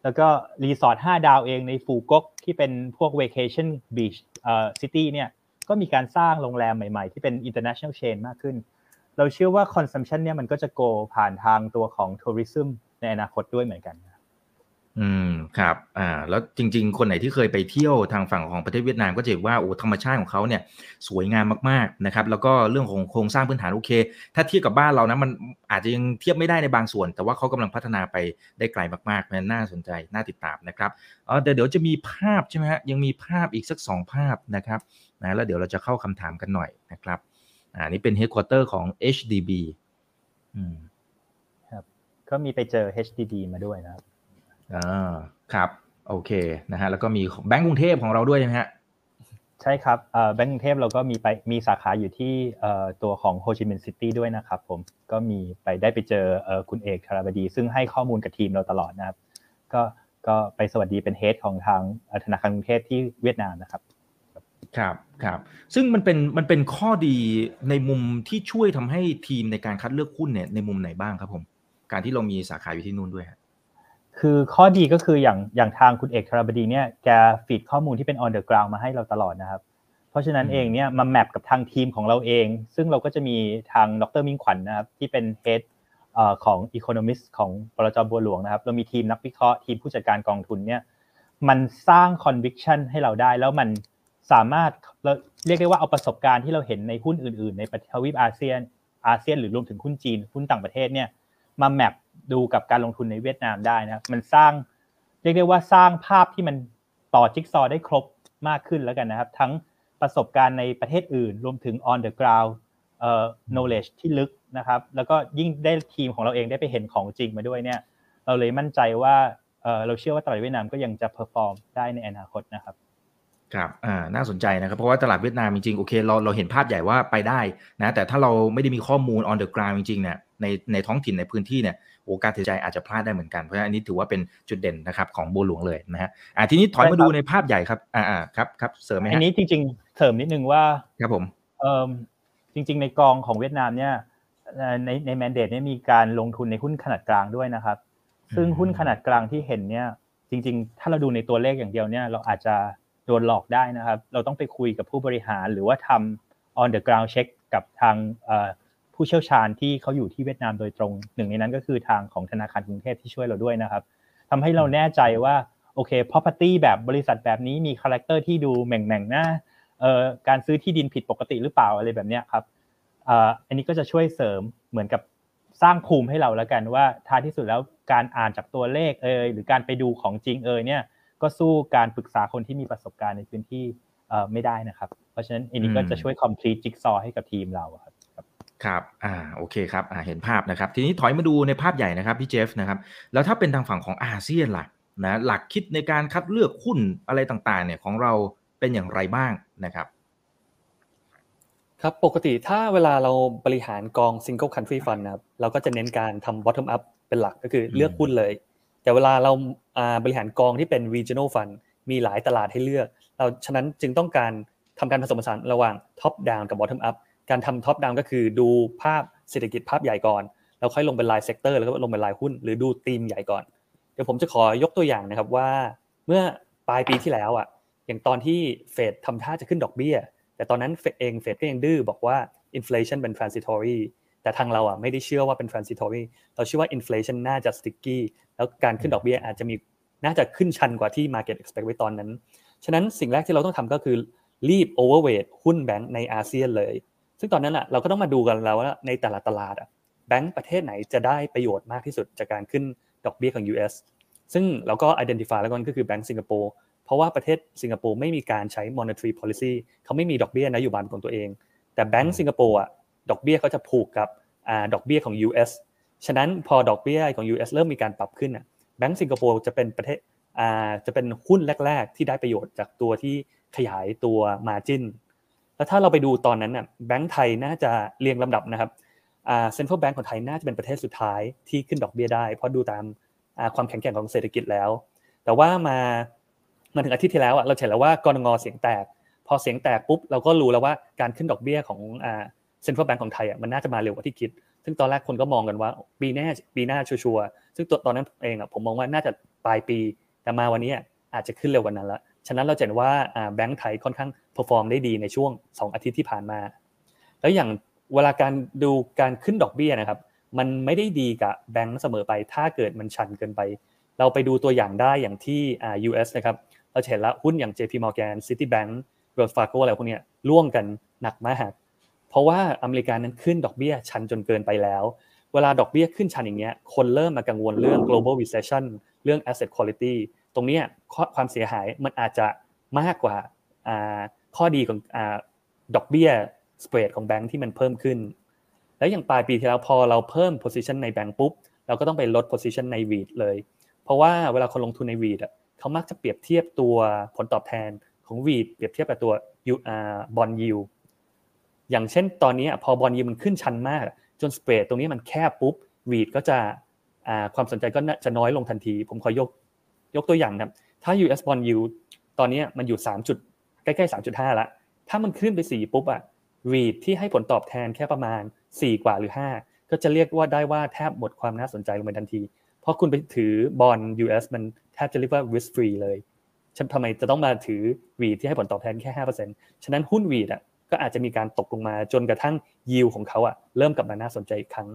แล้วก็รีสอร์ท5ดาวเองในฟูก๊วกที่เป็นพวกเวกเคชั่นbeach เอ่อ city เนี่ยก็มีการสร้างโรงแรมใหม่ๆ ที่เป็น international chain มากขึ้น เราเชื่อว่า consumption เนี่ยมันก็จะ grow ผ่านทางตัวของ tourism ในอนาคตด้วยเหมือนกัน อืมครับ อ่า แล้วจริง ๆ คนไหนที่เคยไปเที่ยวทางฝั่งของประเทศเวียดนามก็จะเห็นว่าโอ้ธรรมชาติของเขาเนี่ยสวยงามมากๆนะครับ แล้วก็เรื่องของโครงสร้างพื้นฐานโอเค ถ้าเทียบกับบ้านเรานะมันอาจจะยังเทียบไม่ได้ในบางส่วน แต่ว่าเขากำลังพัฒนาไปได้ไกลมากๆมันน่าสนใจน่าติดตามนะครับอ๋อเดี๋ยวเดี๋ยวจะมีภาพใช่ไหมฮะยังมีภาพอีกสักสองภาพนะครับนะแล้วเดี๋ยวเราจะเข้าคำถามกันหน่อยนะครับ อ่านี่เป็น headquarter ของ HDB อืมครับก็มีไปเจอ HDB มาด้วยนะครับ อ่าครับ โอเคนะฮะแล้วก็มีแบงก์กรุงเทพของเราด้วยใช่ไหมฮะใช่ครับแบงก์กรุงเทพเราก็มีไปมีสาขาอยู่ที่ตัวของโฮจิมินห์ซิตี้ด้วยนะครับผมก็มีไปได้ไปเจอคุณเอกธารบดี ซึ่งให้ข้อมูลกับทีมเราตลอดนะครับ ก็ก็ไปสวัสดีเป็นเฮดของทางธนาคารกรุงเทพที่เวียดนามนะครับครับครับซึ่งมันเป็นมันเป็นข้อดีในมุมที่ช่วยทำให้ทีมในการคัดเลือกหุ้นเนี่ยในมุมไหนบ้างครับผม การที่เรามีสาขาอยู่ที่นู่นด้วยคื คือข้อดีก็คืออย่างอย่างทางคุณเอกธารบดีเนี่ยแกฟีดข้อมูลที่เป็น on the ground มาให้เราตลอดนะครับ เพราะฉะนั้นเองเนี่ยมาแมปกับทางทีมของเราเอง ซึ่งเราก็จะมีทางดร.มิ่งขวัญนะครับที่เป็น head ของ economist ของบลจ.บัวหลวงนะครับ เรามีทีมนักวิเคราะห์ทีมผู้จัดการกองทุนเนี่ยมันสร้าง conviction ให้เราได้ แล้วมันสามารถเรียกได้ว่าเอาประสบการณ์ที่เราเห็นในหุ้นอื่น ๆ ในประเทศทวีปอาเซียนอาเซียนหรือรวมถึงหุ้นจีนหุ้นต่างประเทศเนี่ย มา map ดูกับการลงทุนในเวียดนามได้นะมันสร้างเรียกได้ว่าสร้างภาพที่มันต่อจิ๊กซอได้ครบมากขึ้นแล้วกันนะครับ ทั้งประสบการณ์ในประเทศอื่น รวมถึง on the ground เอ่อ knowledge ที่ลึกนะครับ แล้วก็ยิ่งได้ทีมของเราเองได้ไปเห็นของจริงมาด้วยเนี่ย เราเลยมั่นใจว่าเออเราเชื่อว่าตลาดเวียดนามก็ยังจะ perform ได้ในอนาคตนะครับครับอ่าน่าสนใจนะครับ เพราะว่าตลาดเวียดนามจริงๆ โอเค เราเราเห็นภาพใหญ่ว่าไปได้นะ แต่ถ้าเราไม่ได้มีข้อมูล on the ground จริงๆ เนี่ย ในในท้องถิ่นในพื้นที่เนี่ยโอกาสถือใจอาจจะพลาดได้เหมือนกันเพราะฉะนั้นอันนี้ถือว่าเป็นจุดเด่นนะครับของบัวหลวงเลยนะฮะอ่าทีนี้ถอยมาดูในภาพใหญ่ครับอ่าอ่าครับครับเสริมไหมอันนี้จริงๆเสริมนิดนึงว่าครับผมเอ่อจริง ๆ ในกองของเวียดนามเนี่ยในในแมนเดตเนี่ยมีการลงทุนในหุ้นขนาดกลางด้วยนะครับ ซึ่งหุ้นขนาดกลางที่เห็นเนี่ยจริง ๆ ถ้าเราดูในตัวเลขอย่างเดียวเนี่ยเราอาจจะโดนหลอกได้นะครับ เราต้องไปคุยกับผู้บริหารหรือว่าทำ on the ground check กับทาง ผู้เชี่ยวชาญที่เขาอยู่ที่เวียดนามโดยตรง หนึ่งในนั้นก็คือทางของธนาคารกรุงเทพที่ช่วยเราด้วยนะครับทำให้เราแน่ใจว่าโอเค property แบบบริษัทแบบนี้มี character ที่ดูแหม่งแม่งหน้าการซื้อที่ดินผิดปกติหรือเปล่าอะไรแบบนี้ครับอันนี้ก็จะช่วยเสริมเหมือนกับสร้างภูมิให้เราแล้วกันว่าท้ายที่สุดแล้วการอ่านจากตัวเลขเอยหรือการไปดูของจริงเอยเนี่ยก็สู้การปรึกษาคนที่มีประสบการณ์ในพื้นที่ไม่ได้นะครับ เพราะฉะนั้นอันนี้ก็จะช่วย complete jigsaw ให้กับทีมเราครับ ครับ อ่า โอเคครับ อ่า เห็นภาพนะครับ ทีนี้ถอยมาดูในภาพใหญ่นะครับพี่เจฟนะครับ แล้วถ้าเป็นทางฝั่งของอาเซียนล่ะนะ หลักคิดในการคัดเลือกหุ้นอะไรต่างๆ เนี่ยของเราเป็นอย่างไรบ้างนะครับ ครับ ปกติถ้าเวลาเราบริหารกอง single country fund นะครับ เราก็จะเน้นการทำ bottom up เป็นหลักก็คือเลือกหุ้นเลย แต่เวลาเราบริหารกองที่เป็น regional fund มีหลายตลาดให้เลือก เราฉะนั้นจึงต้องการทำการผสมผสานระหว่าง top down กับ bottom up การทำ top down ก็คือดูภาพเศรษฐกิจภาพใหญ่ก่อนเราค่อยลงเป็นราย sector แล้วก็ลงเป็นรายหุ้น หรือดูธีมใหญ่ก่อน เดี๋ยวผมจะขอยกตัวอย่างนะครับว่า เมื่อปลายปีที่แล้วอะ อย่างตอนที่เฟดทำท่าจะขึ้นดอกเบี้ย แต่ตอนนั้นเฟดเองเฟดก็ยังดื้อบอกว่า inflation เป็น transitory แต่ทางเราอะไม่ได้เชื่อว่าเป็น transitory เราเชื่อว่า inflation น่าจะ sticky แล้วการขึ้นดอกเบี้ยอาจจะมีน่าจะขึ้นชันกว่าที่ market expect ไว้ตอนนั้น ฉะนั้นสิ่งแรกที่เราต้องทำก็คือรีบ overweight หุ้นแบงก์ในอาเซียนเลย ซึ่งตอนนั้นอะเราก็ต้องมาดูกันแล้วว่าในแต่ละตลาดอะแบงก์ประเทศไหนจะได้ประโยชน์มากที่สุดจากการขึ้นดอกเบี้ยของ US ซึ่งเราก็ identify แล้วกันก็คือแบงก์สิงคโปร์เพราะว่าประเทศสิงคโปร์ไม่มีการใช้ monetary policy เขาไม่มีดอกเบี้ยนโยบายของตัวเอง แต่แบงก์สิงคโปร์อะดอกเบี้ยเขาจะผูกกับดอกเบี้ยของ US ฉะนั้นพอดอกเบี้ยของ US เริ่มมีการปรับขึ้นอะแบงก์สิงคโปร์จะเป็นประเทศจะเป็นหุ้นแรก ๆ ที่ได้ประโยชน์จากตัวที่ขยายตัว Margin แล้วถ้าเราไปดูตอนนั้นน่ะแบงก์ไทยน่าจะเรียงลำดับนะครับเซ็นทรัลแบงก์ของไทยน่าจะเป็นประเทศสุดท้ายที่ขึ้นดอกเบี้ยได้ เพราะดูตามความแข็งแกร่งของเศรษฐกิจแล้ว แต่ว่ามามาถึงอาทิตย์ที่แล้วเราเห็นแล้วว่ากรงงเสียงแตก พอเสียงแตกปุ๊บเราก็รู้แล้วว่าการขึ้นดอกเบี้ยของเซ็นทรัลแบงก์ของไทยอะมันน่าจะมาเร็วกว่าที่คิด ซึ่งตอนแรกคนก็มองกันว่าปีหน้าปีหน้าชัวร์ซึ่งตัวตอนนั้นเองอะผมมองว่าน่าจะปลายปีแต่มาวันนี้อาจจะขึ้นเร็วกว่านั้นละ ฉะนั้นเราเห็นว่าแบงก์ไทยค่อนข้าง perform ได้ดีในช่วง 2 อาทิตย์ที่ผ่านมา แล้วอย่างเวลาการดูการขึ้นดอกเบี้ยนะครับ มันไม่ได้ดีกับแบงก์เสมอไป ถ้าเกิดมันชันเกินไป เราไปดูตัวอย่างได้อย่างที่ US นะครับ เราเห็นแล้วหุ้นอย่าง JP Morgan Citibank Wells Fargo อะไรพวกนี้ร่วงกันหนักมาก เพราะว่าอเมริกานั้นขึ้นดอกเบี้ยชันจนเกินไปแล้ว เวลาดอกเบี้ยขึ้นชันอย่างเงี้ย คนเริ่มมากังวลเรื่อง global recession เรื่อง asset quality ตรงนี้ความเสียหายมันอาจจะมากกว่าข้อดีของดอกเบี้ย spread ของแบงค์ที่มันเพิ่มขึ้น แล้วอย่างปลายปีที่แล้วพอเราเพิ่ม position ในแบงค์ปุ๊บ เราก็ต้องไปลด position ใน REIT เลย เพราะว่าเวลาคนลงทุนใน REIT อะเขามักจะเปรียบเทียบตัวผลตอบแทนของ REIT เปรียบเทียบกับตัว bond yield อย่างเช่นตอนนี้พอบอลยิมันขึ้นชันมาก จนสเปรดตรงนี้มันแคบปุ๊บ REIT ก็จะความสนใจก็จะน้อยลงทันที ผมขอยก ยกตัวอย่างครับ ถ้า US bond yield ตอนนี้มันอยู่3จุดใกล้ๆ3.5ละถ้ามันขึ้นไป4ปุ๊บอะ REIT ที่ให้ผลตอบแทนแค่ประมาณ 4 กว่าหรือ 5 ก็จะเรียกว่าได้ว่าแทบหมดความน่าสนใจลงไปทันที เพราะคุณไปถือบอล US มันแทบจะเรียกว่า risk free เลยฉันทำไมจะต้องมาถือ REIT ที่ให้ผลตอบแทนแค่ 5%ฉะนั้นหุ้น REIT อะก็อาจจะมีการตกลงมาจนกระทั่งยิวของเขาอะเริ่มกลับมาน่าสนใจอีกครั้ง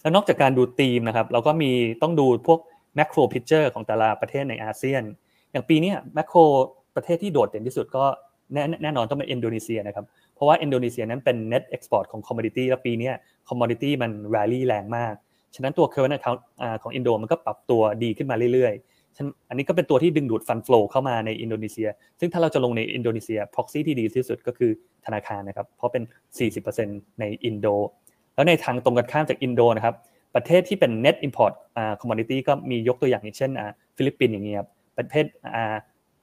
แล้วนอกจากการดูธีมนะครับ เราก็มีต้องดูพวก macro picture ของแต่ละประเทศในอาเซียน อย่างปีนี้ macro ประเทศที่โดดเด่นที่สุดก็แน่นอนต้องเป็นอินโดนีเซียนะครับ เพราะว่าอินโดนีเซียนั้นเป็น net export ของ commodity แล้วปีนี้ commodity มัน rally แรงมาก ฉะนั้นตัว current account ของอินโดมันก็ปรับตัวดีขึ้นมาเรื่อยๆอันนี้ก็เป็นตัวที่ดึงดูด fund flow เข้ามาในอินโดนีเซีย ซึ่งถ้าเราจะลงในอินโดนีเซีย proxy ที่ดีที่สุดก็คือธนาคารนะครับ เพราะเป็น 40%ในอินโด แล้วในทางตรงกันข้ามจากอินโดนะครับ ประเทศที่เป็น net import อ่า commodity ก็มียกตัวอย่างอย่างเช่นอ่าฟิลิปปินส์อย่างเงี้ยครับประเทศอ่า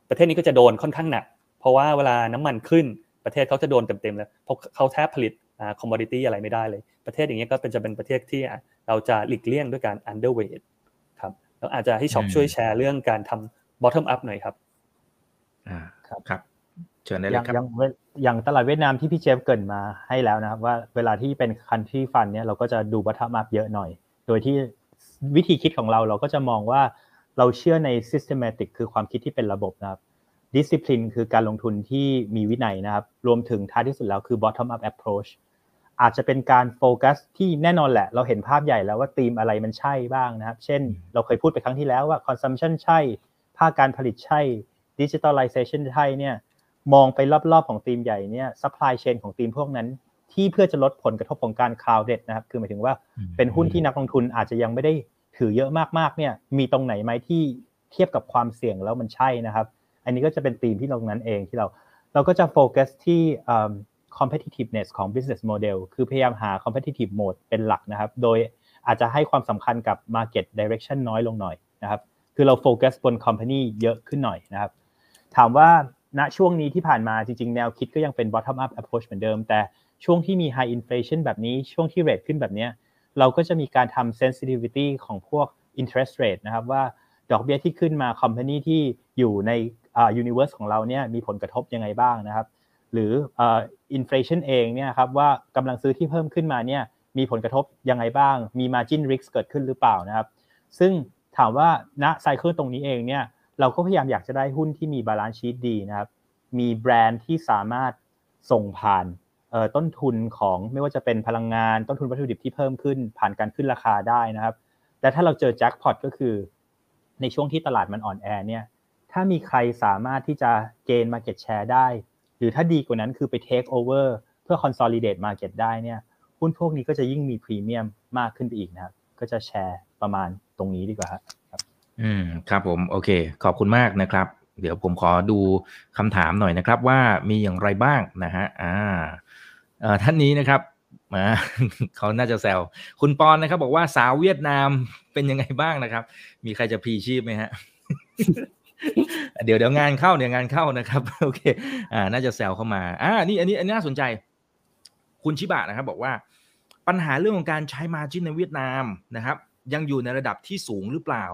ประเทศนี้ก็จะโดนค่อนข้างหนัก เพราะว่าเวลาน้ำมันขึ้นประเทศเขาจะโดนเต็มๆเลยเพราะเขาแทบผลิตอ่า commodity อะไรไม่ได้เลย ประเทศอย่างเงี้ยก็เป็นจะเป็นประเทศที่เราจะหลีกเลี่ยงด้วยการ underweight ครับแล้วอาจจะให้ช็อปช่วยแชร์เรื่องการทำ bottom up หน่อยครับอ่าครับครับ เชิญได้เลยครับอย่างอย่างตลาดเวียดนามที่พี่เจฟเกินมาให้แล้วนะครับ ว่าเวลาที่เป็นคันที่ฟันเนี่ยเราก็จะดูวัฒนธรรมเยอะหน่อย โดยที่วิธีคิดของเราเราก็จะมองว่าเราเชื่อใน systematic คือความคิดที่เป็นระบบนะครับ discipline คือการลงทุนที่มีวินัยนะครับ รวมถึงท้ายที่สุดแล้วคือ bottom up approach อาจจะเป็นการโฟกัสที่แน่นอนแหละ เราเห็นภาพใหญ่แล้วว่าธีมอะไรมันใช่บ้างนะครับ เช่น เราเคยพูดไปครั้งที่แล้วว่า consumption ใช่ ภาคการผลิตใช่ digitalization ใช่เนี่ย มองไปรอบๆของทีมใหญ่เนี่ย supply chain ของทีมพวกนั้น ที่เพื่อจะลดผลกระทบของการ crowded นะครับ คือหมายถึงว่าเป็นหุ้นที่นักลงทุนอาจจะยังไม่ได้ถือเยอะมากๆเนี่ย มีตรงไหนไหมที่เทียบกับความเสี่ยงแล้วมันใช่นะครับ อันนี้ก็จะเป็นธีมที่ตรงนั้นเองที่เรา เราก็จะโฟกัสที่ competitiveness ของ business model คือพยายามหา competitive mode เป็นหลักนะครับ โดยอาจจะให้ความสำคัญกับ market direction น้อยลงหน่อยนะครับ คือเราโฟกัสบน company เยอะขึ้นหน่อยนะครับ ถามว่า ณช่วงนี้ที่ผ่านมาจริงๆ แนวคิดก็ยังเป็น bottom up approach เหมือนเดิม แต่ช่วงที่มี high inflation แบบนี้ช่วงที่เรทขึ้นแบบนี้เราก็จะมีการทำ sensitivity ของพวก interest rate นะครับว่าดอกเบี้ยที่ขึ้นมา company ที่อยู่ใน universe ของเราเนี่ยมีผลกระทบยังไงบ้างนะครับ หรือ inflation เองเนี่ยครับว่ากำลังซื้อที่เพิ่มขึ้นมาเนี่ยมีผลกระทบยังไงบ้าง มี margin risk เกิดขึ้นหรือเปล่านะครับ ซึ่งถามว่าณ cycle ตรงนี้เองเนี่ย เราก็พยายามอยากจะได้หุ้นที่มี balance sheet ดีนะครับ มีแบรนด์ที่สามารถส่งผ่านต้นทุนของไม่ว่าจะเป็นพลังงานต้นทุนวัตถุดิบที่เพิ่มขึ้น ผ่านการขึ้นราคาได้นะครับ แต่ถ้าเราเจอแจ็คพอตก็คือ ในช่วงที่ตลาดมันอ่อนแอเนี่ยถ้ามีใครสามารถที่จะ gain market share ได้ หรือถ้าดีกว่านั้นคือไปเทคโอเวอร์เพื่อ consolidate market ได้เนี่ยหุ้นพวกนี้ก็จะยิ่งมีพรีเมียมมากขึ้นไปอีกนะครับ ก็จะแชร์ประมาณตรงนี้ดีกว่าครับ อืมครับผมโอเค ขอบคุณมากนะครับ เดี๋ยวผมขอดูคำถามหน่อยนะครับ ว่ามีอย่างไรบ้างนะฮะอ่าท่านนี้นะครับมาเขาน่าจะแซวคุณปอนนะครับ บอกว่าสาวเวียดนามเป็นยังไงบ้างนะครับ มีใครจะพีชีพไหมฮะเดี๋ยวเดี๋ยวงานเข้าเดี๋ยวงานเข้านะครับโอเค อ่า น่าจะแซวเข้ามาอ่านี่อันนี้อันนี้น่าสนใจ คุณชิบะนะครับ บอกว่า ปัญหาเรื่องของการใช้มาจินในเวียดนามนะครับ ยังอยู่ในระดับที่สูงหรือเปล่า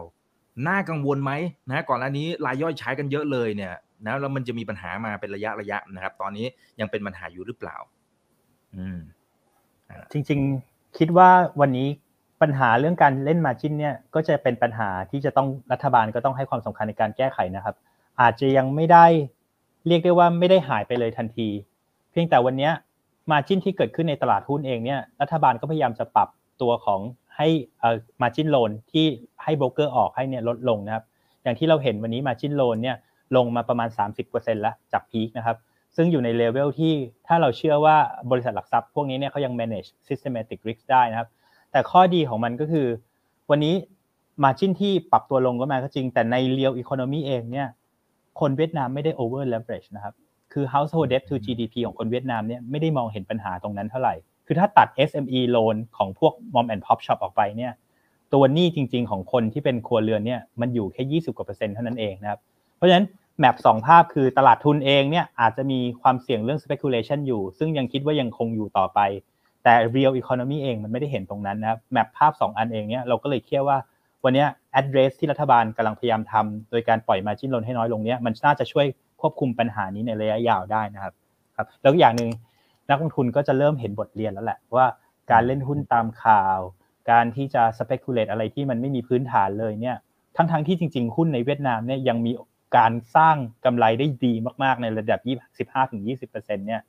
น่ากังวลไหมนะก่อนหน้านี้รายย่อยใช้กันเยอะเลยเนี่ยนะแล้วมันจะมีปัญหามาเป็นระยะระยะนะครับ ตอนนี้ยังเป็นปัญหาอยู่หรือเปล่า อืมจริง ๆ คิดว่าวันนี้ปัญหาเรื่องการเล่นมาจินเนี่ยก็จะเป็นปัญหาที่จะต้องรัฐบาลก็ต้องให้ความสำคัญในการแก้ไขนะครับ อาจจะยังไม่ได้เรียกได้ว่าไม่ได้หายไปเลยทันที เพียงแต่วันนี้มาจินที่เกิดขึ้นในตลาดหุ้นเองเนี่ยรัฐบาลก็พยายามจะปรับตัวของ ให้เอ่อ margin loan ที่ให้โบรกเกอร์ออกให้เนี่ยลดลงนะครับ อย่างที่เราเห็นวันนี้ margin loan เนี่ยลงมาประมาณ 30%แล้วจาก peak นะครับ ซึ่งอยู่ในเลเวลที่ถ้าเราเชื่อว่าบริษัทหลักทรัพย์พวกนี้เนี่ยเขายัง manage systematic risk ได้นะครับ แต่ข้อดีของมันก็คือ วันนี้ margin ที่ปรับตัวลงก็มาก็จริง แต่ใน real economy เองเนี่ยคนเวียดนามไม่ได้ over leverage นะครับ คือ household debt to GDP ของคนเวียดนามเนี่ยไม่ได้มองเห็นปัญหาตรงนั้นเท่าไหร่ คือถ้าตัด SME loan ของพวก mom and pop shop ออกไปเนี่ย ตัวหนี้จริง ๆ ของคนที่เป็นครัวเรือนเนี่ยมันอยู่แค่ 20กว่าเปอร์เซ็นต์เท่านั้นเองนะครับ เพราะฉะนั้นแมปสองภาพคือตลาดทุนเองเนี่ยอาจจะมีความเสี่ยงเรื่อง speculation อยู่ ซึ่งยังคิดว่ายังคงอยู่ต่อไป แต่ real economy เองมันไม่ได้เห็นตรงนั้นนะครับแมปภาพ 2 อันเองเนี่ยเราก็เลยเชื่อว่าวันนี้ address ที่รัฐบาลกำลังพยายามทำโดยการปล่อย margin loan ให้น้อยลงเนี่ยมันน่าจะช่วยควบคุมปัญหานี้ในระยะยาวได้นะครับครับแล้วอย่างหนึ่ง นักลงทุนก็จะเริ่มเห็นบทเรียนแล้วแหละว่าการเล่นหุ้นตามข่าว การที่จะ speculate อะไรที่มันไม่มีพื้นฐานเลยเนี่ยทั้งๆที่จริง ๆ หุ้นในเวียดนามเนี่ยยังมีการสร้างกำไรได้ดีมากๆในระดับ 15-20%เนี่ย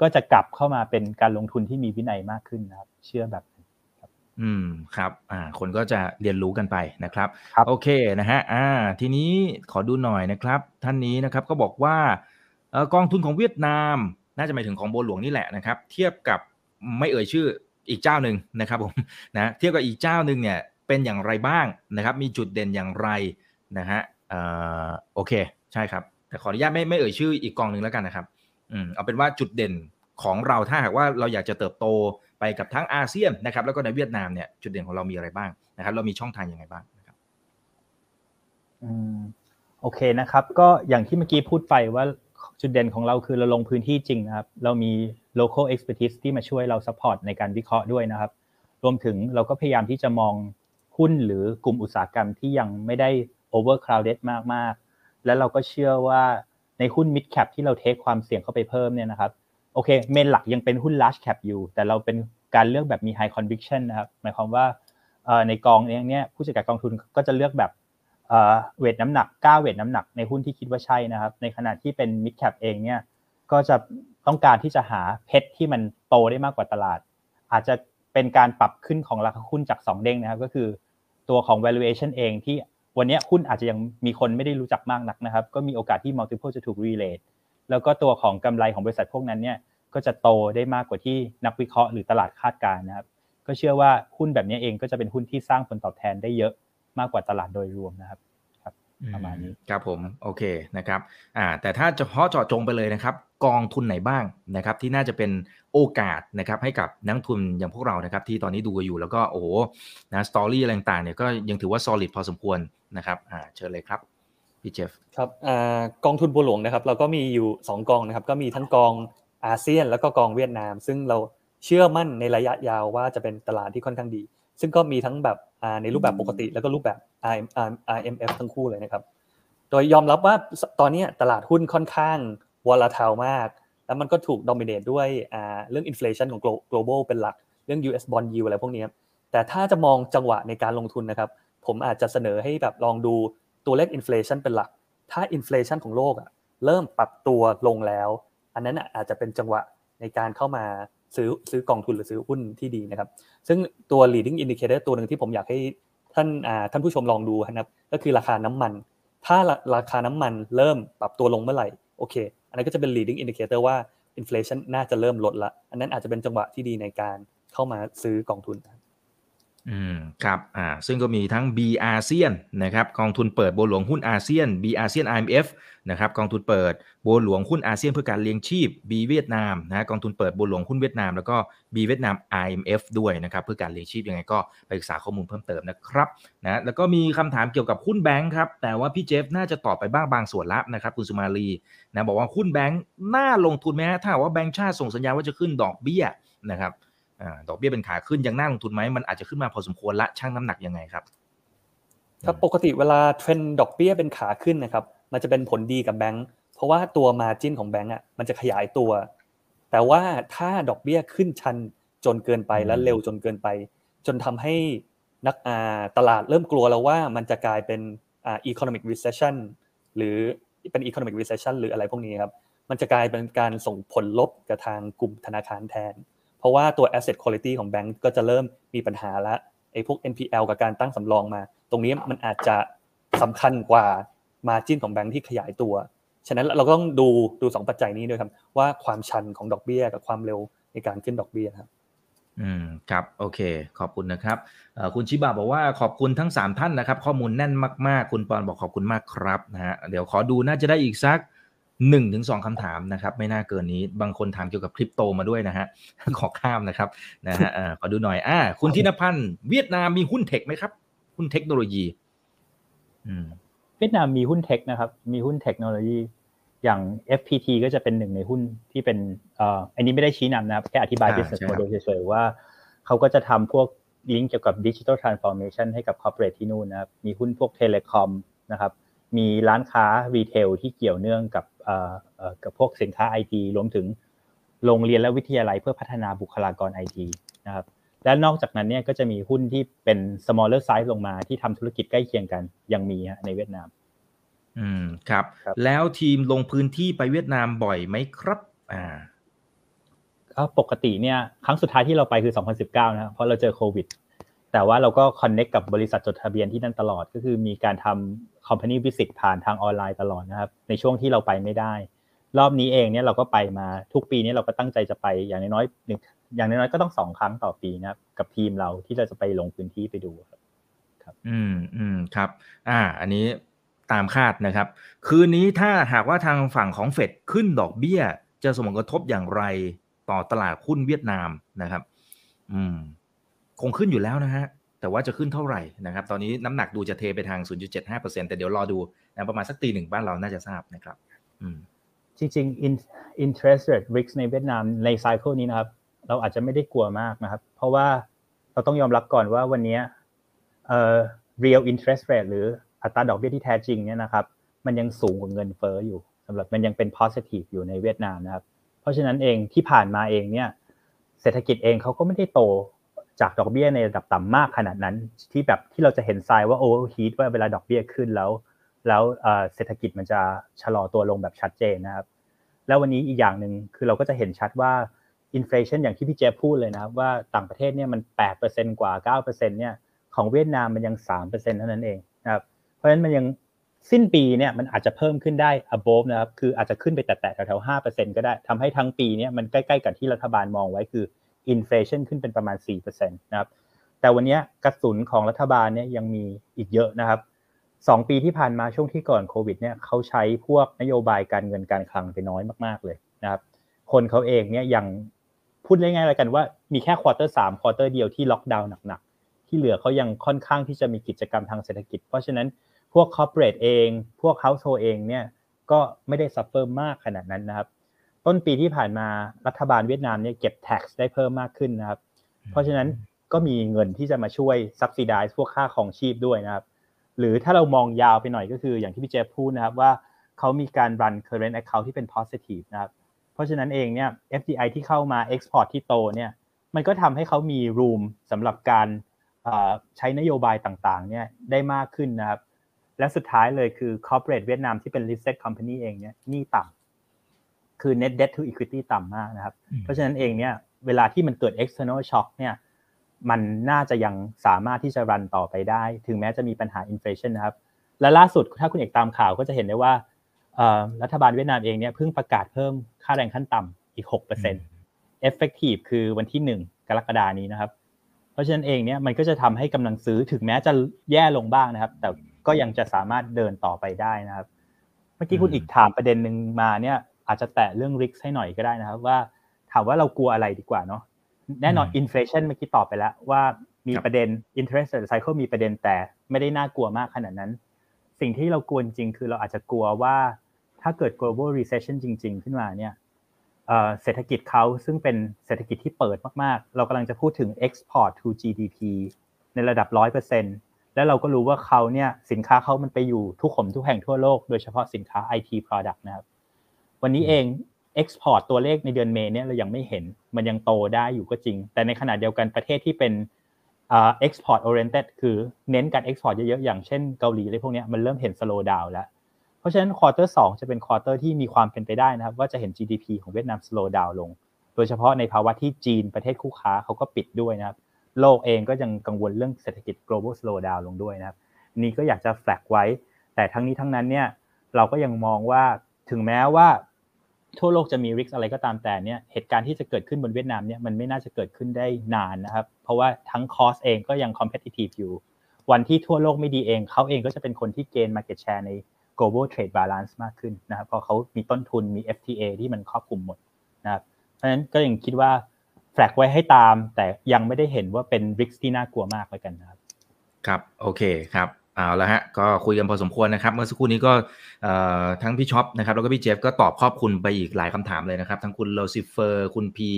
ก็จะกลับเข้ามาเป็นการลงทุนที่มีวินัยมากขึ้นนะครับ เชื่อแบบอืมครับอ่าคนก็จะเรียนรู้กันไปนะครับรบโอเคนะฮะอ่าทีนี้ขอดูหน่อยนะครับ ท่านนี้นะครับก็บอกว่าเออกองทุนของเวียดนาม น่าจะหมายถึงของโบหลวงนี่แหละนะครับ เทียบกับไม่เอ่ยชื่ออีกเจ้าหนึ่งนะครับผมนะเทียบกับอีกเจ้าหนึ่งเนี่ยเป็นอย่างไรบ้างนะครับ มีจุดเด่นอย่างไรนะฮะโอเคใช่ครับ แต่ขออนุญาตไม่ไม่เอ่ยชื่ออีกกองหนึ่งแล้วกันนะครับอืมเอาเป็นว่าจุดเด่นของเราถ้าหากว่าเราอยากจะเติบโตไปกับทั้งอาเซียนนะครับ แล้วก็ในเวียดนามเนี่ยจุดเด่นของเรามีอะไรบ้างนะครับ เรามีช่องทางยังไงบ้างนะครับอืมโอเคนะครับ ก็อย่างที่เมื่อกี้พูดไปว่า จุดเด่นของเราคือเราลงพื้นที่จริงนะครับ เรามี local expertise ที่มาช่วยเรา support ในการวิเคราะห์ด้วยนะครับ รวมถึงเราก็พยายามที่จะมองหุ้นหรือกลุ่มอุตสาหกรรมที่ยังไม่ได้ overcrowded มากๆ และเราก็เชื่อว่าในหุ้น mid cap ที่เราเทคความเสี่ยงเข้าไปเพิ่มเนี่ยนะครับ โอเค เมนหลักยังเป็นหุ้น large cap อยู่ แต่เราเป็นการเลือกแบบมี high conviction นะครับ หมายความว่าในกองเองเนี่ยผู้จัดการกองทุนก็จะเลือกแบบ เวทน้ำหนักก้าเวทน้ำหนักในหุ้นที่คิดว่าใช่นะครับ ในขณะที่เป็น mid cap เองเนี่ยก็จะต้องการที่จะหาเพชรที่มันโตได้มากกว่าตลาด อาจจะเป็นการปรับขึ้นของราคาหุ้นจาก 2 เด้งนะครับ ก็คือตัวของ valuation เองที่วันนี้หุ้นอาจจะยังมีคนไม่ได้รู้จักมากนักนะครับ ก็มีโอกาสที่ multiple จะถูก relate แล้วก็ตัวของกำไรของบริษัทพวกนั้นเนี่ยก็จะโตได้มากกว่าที่นักวิเคราะห์หรือตลาดคาดการณ์นะครับ ก็เชื่อว่าหุ้นแบบนี้เองก็จะเป็นหุ้นที่สร้างผลตอบแทนได้เยอะ มากกว่าตลาดโดยรวมนะครับครับประมาณนี้ครับผมโอเคนะครับอ่าแต่ถ้าเฉพาะเจาะจงไปเลยนะครับ กองทุนไหนบ้างนะครับ ที่น่าจะเป็นโอกาสนะครับให้กับนักทุนอย่างพวกเรานะครับ ที่ตอนนี้ดูอยู่แล้วก็โอ้โหนะสตอรี่อะไรต่างๆเนี่ยก็ยังถือว่า solid พอสมควรนะครับอ่าเชิญเลยครับพี่เจฟครับกองทุนบัวหลวงนะครับ เราก็มีอยู่ 2 กองนะครับ ก็มีทั้งกองอาเซียนแล้วก็กองเวียดนาม ซึ่งเราเชื่อมั่นในระยะยาวว่าจะเป็นตลาดที่ค่อนข้างดี ซึ่งก็มีทั้งแบบ ในรูปแบบปกติ แล้วก็รูปแบบ IMF ทั้งคู่เลยนะครับ โดยยอมรับว่าตอนนี้ตลาดหุ้นค่อนข้างวอลท t ลมาก แล้วมันก็ถูกดอมิเนตด้วยเรื่องอินฟลชันของ global เป็นหลัก เรื่อง US bond yield อะไรพวกนี้ แต่ถ้าจะมองจังหวะในการลงทุนนะครับ ผมอาจจะเสนอให้แบบลองดูตัวเลข inflation เป็นหลัก ถ้า inflation ของโลกอะเริ่มปรับตัวลงแล้ว อันนั้นอาจจะเป็นจังหวะในการเข้ามา ซื้อซื้อกองทุนหรือซื้อหุ้นที่ดีนะครับ ซึ่งตัว leading indicator ตัวหนึ่งที่ผมอยากให้ท่านท่านผู้ชมลองดูนะครับ ก็คือราคาน้ำมัน ถ้าราคาน้ำมันเริ่มปรับตัวลงเมื่อไหร่โอเค อันนั้นก็จะเป็น leading indicator ว่า inflation น่าจะเริ่มลดละ อันนั้นอาจจะเป็นจังหวะที่ดีในการเข้ามาซื้อกองทุน อืมครับอ่าซึ่งก็มีทั้ง B อาเซียนนะครับกองทุนเปิดโบหลวงหุ้นอาเซียน B อาเซียน IMF นะครับกองทุนเปิดโบหลวงหุ้นอาเซียนเพื่อการเลี้ยงชีพ B เวียดนามนะกองทุนเปิดโบหลวงหุ้นเวียดนามแล้วก็ B เวียดนาม IMF ด้วยนะครับเพื่อการเลี้ยงชีพยังไงก็ไปศึกษาข้อมูลเพิ่มเติมนะครับนะแล้วก็มีคำถามเกี่ยวกับหุ้นแบงค์ครับแต่ว่าพี่เจฟน่าจะตอบไปบ้างบางส่วนละนะครับคุณสุมาลีนะบอกว่าหุ้นแบงค์น่าลงทุนไหมฮะถ้าว่าแบงค์ชาติส่งสัญญาณว่าจะขึ้นดอกเบี้ยนะครับ ดอกเบี้ยเป็นขาขึ้นยังน่าลงทุนไหมมันอาจจะขึ้นมาพอสมควรละช่างน้ำหนักยังไงครับครับปกติเวลาเทรนดอกเบี้ยเป็นขาขึ้นนะครับมันจะเป็นผลดีกับแบงก์เพราะว่าตัวมาจิ้นของแบงก์อะมันจะขยายตัว แต่ว่าถ้าดอกเบี้ยขึ้นชันจนเกินไปและเร็วจนเกินไป จนทำให้นักตลาดเริ่มกลัวแล้วว่ามันจะกลายเป็นอ่า economic recession หรือเป็น economic recession หรืออะไรพวกนี้ครับมันจะกลายเป็นการส่งผลลบกับทางกลุ่มธนาคารแทน ราะว่าตัว asset quality ของแบงก์ก็จะเริ่มมีปัญหาแล้วไอ้พวก NPL กับการตั้งสำรองมา ตรงนี้มันอาจจะสำคัญกว่า margin ของแบงก์ที่ขยายตัว ฉะนั้นเราก็ต้องดูดูสองปัจจัยนี้ด้วยครับ ว่าความชันของดอกเบี้ยกับความเร็วในการขึ้นดอกเบี้ยครับอืมครับโอเค ขอบคุณนะครับคุณชิบะบอกว่าขอบคุณทั้ง 3 ท่านนะครับ ข้อมูลแน่นมาก ๆ คุณปอนบอกขอบคุณมากครับนะฮะเดี๋ยวขอดูน่าจะได้อีกสัก หนึ่งถึงสองคำถามนะครับ ไม่น่าเกินนี้บางคนถามเกี่ยวกับคริปโตมาด้วยนะฮะขอข้ามนะครับนะฮะขอดูหน่อย อ่า คุณธินพันธ์เวียดนามมีหุ้นเทคไหมครับ หุ้นเทคโนโลยีอืมเวียดนามมีหุ้นเทคนะครับ มีหุ้นเทคโนโลยี อย่าง FPT ก็จะเป็นหนึ่งในหุ้นที่เป็นเอ่ออันนี้ไม่ได้ชี้นำนะครับ แค่อธิบาย business model เฉยๆว่า เขาก็จะทำพวกลิงก์เกี่ยวกับ digital transformation ให้กับ corporate ที่นู่นนะครับ มีหุ้นพวก telecom นะครับ มีร้านค้า retail ที่เกี่ยวเนื่องกับเอ่อ กับพวกสินค้าไอทีรวมถึงโรงเรียนและวิทยาลัยเพื่อพัฒนาบุคลากรไอทีนะครับและนอกจากนั้นเนี่ยก็จะมีหุ้นที่เป็น smaller size ลงมาที่ทำธุรกิจใกล้เคียงกันยังมีในเวียดนาม อืมครับแล้วทีมลงพื้นที่ไปเวียดนามบ่อยไหมครับ อ่าก็ปกติเนี่ยครั้งสุดท้ายที่เราไปคือ 2019 นะครับเพราะเราเจอโควิด แต่ว่าเราก็คอนเน็กกับบริษัทจดทะเบียนที่นั่นตลอดก็คือมีการทำ company visit ผ่านทางออนไลน์ตลอดนะครับ ในช่วงที่เราไปไม่ได้ รอบนี้เองเนี่ยเราก็ไปมาทุกปีนี้เราก็ตั้งใจจะไปอย่างน้อยๆหนึ่งอย่างน้อยๆก็ต้องสองครั้งต่อปีนะครับกับทีมเราที่เราจะไปลงพื้นที่ไปดูครับครับอืมอืมครับ อ่า อันนี้ตามคาดนะครับ คืนนี้ถ้าหากว่าทางฝั่งของเฟดขึ้นดอกเบี้ย จะสมผลกระทบอย่างไรต่อตลาดหุ้นเวียดนามนะครับ อืม คงขึ้นอยู่แล้วนะฮะ แต่ว่าจะขึ้นเท่าไหร่นะครับ ตอนนี้น้ำหนักดูจะเทไปทาง 0.75%แต่เดี๋ยวรอดูนะประมาณสักตีหนึ่งบ้านเราน่าจะทราบนะครับอืมจริงๆ interest rate risk ในเวียดนามในไซเคิลนี้นะครับ เราอาจจะไม่ได้กลัวมากนะครับ เพราะว่าเราต้องยอมรับก่อนว่าวันนี้เอ่อ real interest rate หรืออัตราดอกเบี้ยที่แท้จริงเนี่ยนะครับ มันยังสูงกว่าเงินเฟ้ออยู่สำหรับมันยังเป็น positive อยู่ในเวียดนามนะครับ เพราะฉะนั้นเองที่ผ่านมาเองเนี่ยเศรษฐกิจเองเขาก็ไม่ได้โต จากดอกเบี้ยในระดับต่ำมากขนาดนั้น ที่แบบที่เราจะเห็นทรายว่าโอเวอร์ฮีทว่าเวลาดอกเบี้ยขึ้นแล้ว แล้วเศรษฐกิจมันจะชะลอตัวลงแบบชัดเจนนะครับ แล้ววันนี้อีกอย่างหนึ่งคือเราก็จะเห็นชัดว่า inflation อย่างที่พี่เจฟพูดเลยนะครับว่าต่างประเทศเนี่ยมัน 8%กว่า 9%เนี่ยของเวียดนามมันยัง 3%เท่านั้นเองนะครับเพราะฉะนั้นมันยังสิ้นปีเนี่ยมันอาจจะเพิ่มขึ้นได้ above นะครับ คืออาจจะขึ้นไปแตะแถวๆห้าเปอร์เซ็นต์ก็ได้ทำให้ทั้งปีเนี่ยมันใกล้ๆกับที่รัฐบาลมองไว้คือ inflation ขึ้นเป็นประมาณ 4%นะครับแต่วันนี้กระสุนของรัฐบาลเนี่ยยังมีอีกเยอะนะครับสองปีที่ผ่านมาช่วงที่ก่อนโควิดเนี่ยเขาใช้พวกนโยบายการเงินการคลังไปน้อยมาก ๆเลยนะครับคนเขาเองเนี่ยยังพูดง่ายๆเลยกันว่ามีแค่ quarter สาม quarter เดียวที่ล็อกดาวน์หนักๆ ที่เหลือเขายังค่อนข้างที่จะมีกิจกรรมทางเศรษฐกิจ เพราะฉะนั้นพวก corporate เอง พวกเฮาส์โฮเองเนี่ยก็ไม่ได้ suffer มากขนาดนั้นนะครับ ต้นปีที่ผ่านมารัฐบาลเวียดนามเนี่ยเก็บ tax ได้เพิ่มมากขึ้นนะครับ เพราะฉะนั้นก็มีเงินที่จะมาช่วย subsidize พวกค่าของชีพด้วยนะครับ หรือถ้าเรามองยาวไปหน่อยก็คืออย่างที่พี่เจฟพูดนะครับว่าเขามีการ run current account ที่เป็น positive นะครับ เพราะฉะนั้นเองเนี่ย FDI ที่เข้ามา export ที่โตเนี่ยมันก็ทำให้เขามี room สำหรับการใช้นโยบายต่างๆเนี่ยได้มากขึ้นนะครับ และสุดท้ายเลยคือ corporate เวียดนามที่เป็น listed company เองเนี่ยหนี้ต่ำ คือ net debt to equity ต่ำมากนะครับ เพราะฉะนั้นเองเนี่ยเวลาที่มันเกิด external shock เนี่ยมันน่าจะยังสามารถที่จะรันต่อไปได้ ถึงแม้จะมีปัญหา inflation นะครับ และล่าสุดถ้าคุณเอกตามข่าวก็จะเห็นได้ว่ารัฐบาลเวียดนามเองเนี่ยเพิ่งประกาศเพิ่มค่าแรงขั้นต่ำอีก 6% effective คือวันที่ 1 กรกฎานี้นะครับ เพราะฉะนั้นเองเนี่ยมันก็จะทำให้กำลังซื้อถึงแม้จะแย่ลงบ้างนะครับ แต่ก็ยังจะสามารถเดินต่อไปได้นะครับ เมื่อกี้คุณอีกถามประเด็นหนึ่งมาเนี่ย อาจจะแตะเรื่องริกให้หน่อยก็ได้นะครับ ว่าถามว่าเรากลัวอะไรดีกว่าเนาะแน่นอนอินฟลชันเมื่อกี้ตอบไปแล้วว่ามีประเด็น interest rate cycle มีประเด็นแต่ไม่ได้น่ากลัวมากขนาดนั้น สิ่งที่เรากลัวจริงคือเราอาจจะกลัวว่าถ้าเกิด global recession จริง ๆ ขึ้นมาเนี่ยเศรษฐกิจเขาซึ่งเป็นเศรษฐกิจที่เปิดมากๆ เรากำลังจะพูดถึง export to GDP ในระดับร้อยเปอร์เซ็นต์แล้วเราก็รู้ว่าเขาเนี่ยสินค้าเขามันไปอยู่ทุกหนทุกแห่งทั่วโลก โดยเฉพาะสินค้า IT product นะครับ วันนี้เอง export ตัวเลขในเดือนเมษเนี่ยเรายังไม่เห็นมันยังโตได้อยู่ก็จริง แต่ในขณะเดียวกันประเทศที่เป็น export oriented คือเน้นการ export เยอะๆอย่างเช่นเกาหลีอะไรพวกนี้มันเริ่มเห็น slow down แล้ว เพราะฉะนั้น quarter สองจะเป็น quarter ที่มีความเป็นไปได้นะครับว่าจะเห็น GDP ของเวียดนาม slow down ลง โดยเฉพาะในภาวะที่จีนประเทศคู่ค้าเขาก็ปิดด้วยนะครับโลกเองก็ยังกังวลเรื่องเศรษฐกิจ global slowdown ลงด้วยนะครับนี่ก็อยากจะแฟลกไว้ แต่ทั้งนี้ทั้งนั้นเนี่ยเราก็ยังมองว่าถึงแม้ว่า ทั่วโลกจะมีริกอะไรก็ตามแต่เนี่ยเหตุการณ์ที่จะเกิดขึ้นบนเวียดนามเนี่ยมันไม่น่าจะเกิดขึ้นได้นานนะครับ เพราะว่าทั้งคอสเองก็ยัง competitive อยู่ วันที่ทั่วโลกไม่ดีเอง เขาเองก็จะเป็นคนที่เกณฑ์ market share ใน global trade balance มากขึ้นนะครับเพราะเขามีต้นทุนมี FTA ที่มันครอบคลุมหมดนะครับเพราะฉะนั้นก็ยังคิดว่า flag ไว้ให้ตาม แต่ยังไม่ได้เห็นว่าเป็น risk ที่น่ากลัวมากเลยกันนะครับครับโอเคครับ เอาละฮะก็คุยกันพอสมควรนะครับ เมื่อสักครู่นี้ก็ทั้งพี่ช็อปนะครับแล้วก็พี่เจฟก็ตอบครอบคลุมไปอีกหลายคำถามเลยนะครับ ทั้งคุณโลซิเฟอร์ คุณพี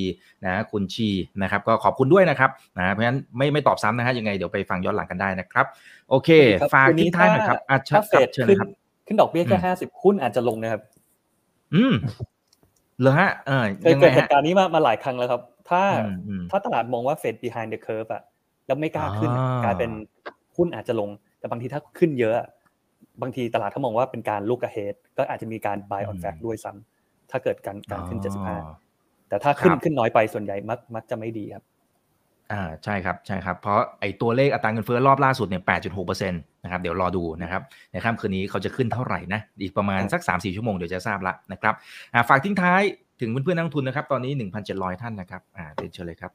นะคุณชีนะครับ ก็ขอบคุณด้วยนะครับนะเพราะฉะนั้นไม่ไม่ตอบซ้ำนะฮะยังไงเดี๋ยวไปฟังย้อนหลังกันได้นะครับ โอเค ฝากทิ้งท้ายหน่อยครับอาถ้าเฟดขึ้นขึ้นดอกเบี้ยแค่ห้าสิบหุ้นอาจจะลงนะครับ อืมเหรอฮะเออเคยเกิดเหตุการณ์นี้มามาหลายครั้งแล้วครับ ถ้าถ้าตลาดมองว่าเฟด behind the curve อะแล้วไม่กล้าขึ้นกลายเป็นหุ้นอาจจะลง แต่บางทีถ้าขึ้นเยอะ บางทีตลาดเขามองว่าเป็นการลุกอะเฮดก็อาจจะมีการ buy on fact ด้วยซ้ำถ้าเกิดการการขึ้น 75 แต่ถ้าขึ้นขึ้นน้อยไปส่วนใหญ่มักมักจะไม่ดีครับอ่าใช่ครับใช่ครับ เพราะไอ้ตัวเลขอัตราเงินเฟ้อรอบล่าสุดเนี่ย8.6%นะครับเดี๋ยวรอดูนะครับในค่ำคืนนี้เขาจะขึ้นเท่าไหร่นะอีกประมาณสัก3-4ชั่วโมงเดี๋ยวจะทราบละนะครับอ่าฝากทิ้งท้ายถึงเพื่อนๆนักทุนนะครับ ตอนนี้1,700ท่านนะครับอ่าเชิญเลยครับ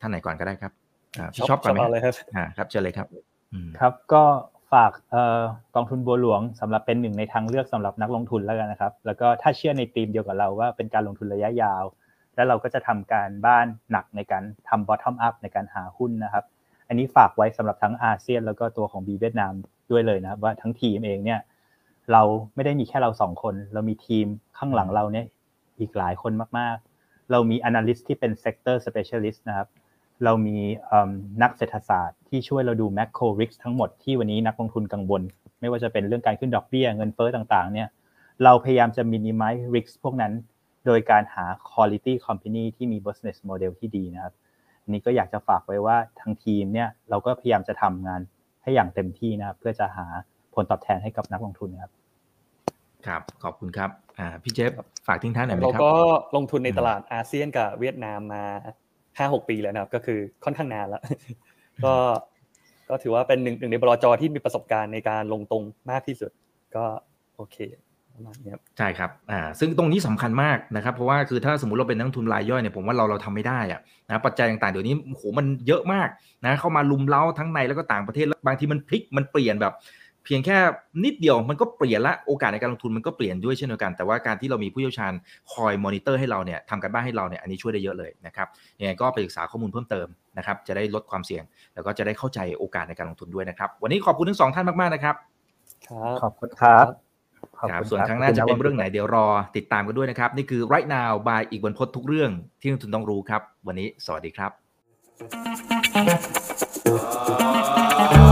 ท่านไหนก่อนก็ได้ครับอ่าพี่ชอบก่อนไหมครับอ่าครับเชิญเลยครับ ครับก็ฝากกองทุนบัวหลวงสำหรับเป็นหนึ่งในทางเลือกสำหรับนักลงทุนแล้วกันนะครับ แล้วก็ถ้าเชื่อในธีมเดียวกับเราว่าเป็นการลงทุนระยะยาว แล้วเราก็จะทำการบ้านหนักในการทำ bottom up ในการหาหุ้นนะครับ อันนี้ฝากไว้สำหรับทั้งอาเซียน แล้วก็ตัวของบีเวียดนามด้วยเลยนะครับว่าทั้งทีมเองเนี่ยเราไม่ได้มีแค่เราสองคน เรามีทีมข้างหลังเราเนี่ยอีกหลายคนมากๆ เรามี analyst ที่เป็น sector specialist นะครับ เรามีนักเศรษฐศาสตร์ที่ช่วยเราดู macro risk ทั้งหมดที่วันนี้นักลงทุนกังวล ไม่ว่าจะเป็นเรื่องการขึ้นดอกเบี้ยเงินเฟ้อต่างๆเนี่ยเราพยายามจะ minimize risk พวกนั้น โดยการหา quality company ที่มี business model ที่ดีนะครับอันนี้ก็อยากจะฝากไว้ว่าทางทีมเนี่ยเราก็พยายามจะทำงานให้อย่างเต็มที่นะครับเพื่อจะหาผลตอบแทนให้กับนักลงทุนครับครับ ขอบคุณครับ อ่า พี่เจฟ ฝากทิ้งท้ายหน่อยไหมครับ เราก็ลงทุนในตลาดอาเซียนกับเวียดนามมา ห้าหกปีแล้วนะครับ ก็คือค่อนข้างนานแล้ว ก็ก็ถือว่าเป็นหนึ่งหนึ่งในบลจที่มีประสบการณ์ในการลงตรงมากที่สุด ก็โอเคประมาณนี้ครับใช่ครับอ่าซึ่งตรงนี้สำคัญมากนะครับเพราะว่าคือถ้าสมมติเราเป็นนักทุนรายย่อยเนี่ยผมว่าเราเราทำไม่ได้อะนะปัจจัยต่างๆเดี๋ยวนี้โหมันเยอะมากนะเข้ามาลุมเล้าทั้งในแล้วก็ต่างประเทศแล้วบางทีมันพลิกมันเปลี่ยนแบบ เพียงแค่นิดเดียวมันก็เปลี่ยนละโอกาสในการลงทุนมันก็เปลี่ยนด้วยเช่นเดียวกัน แต่ว่าการที่เรามีผู้เชี่ยวชาญคอยมอนิเตอร์ให้เราเนี่ยทำกันบ้านให้เราเนี่ยอันนี้ช่วยได้เยอะเลยนะครับยังไงก็ไปศึกษาข้อมูลเพิ่มเติมนะครับจะได้ลดความเสี่ยง แล้วก็จะได้เข้าใจโอกาสในการลงทุนด้วยนะครับ วันนี้ขอบคุณทั้งสองท่านมากๆนะครับครับขอบคุณครับครับส่วนครั้งหน้าจะเป็นเรื่องไหนเดี๋ยวรอติดตามกันด้วยนะครับ นี่คือ right now by อีกบนพดทุกเรื่องที่นักทุนต้องรู้ครับ วันนี้สวัสดีครับ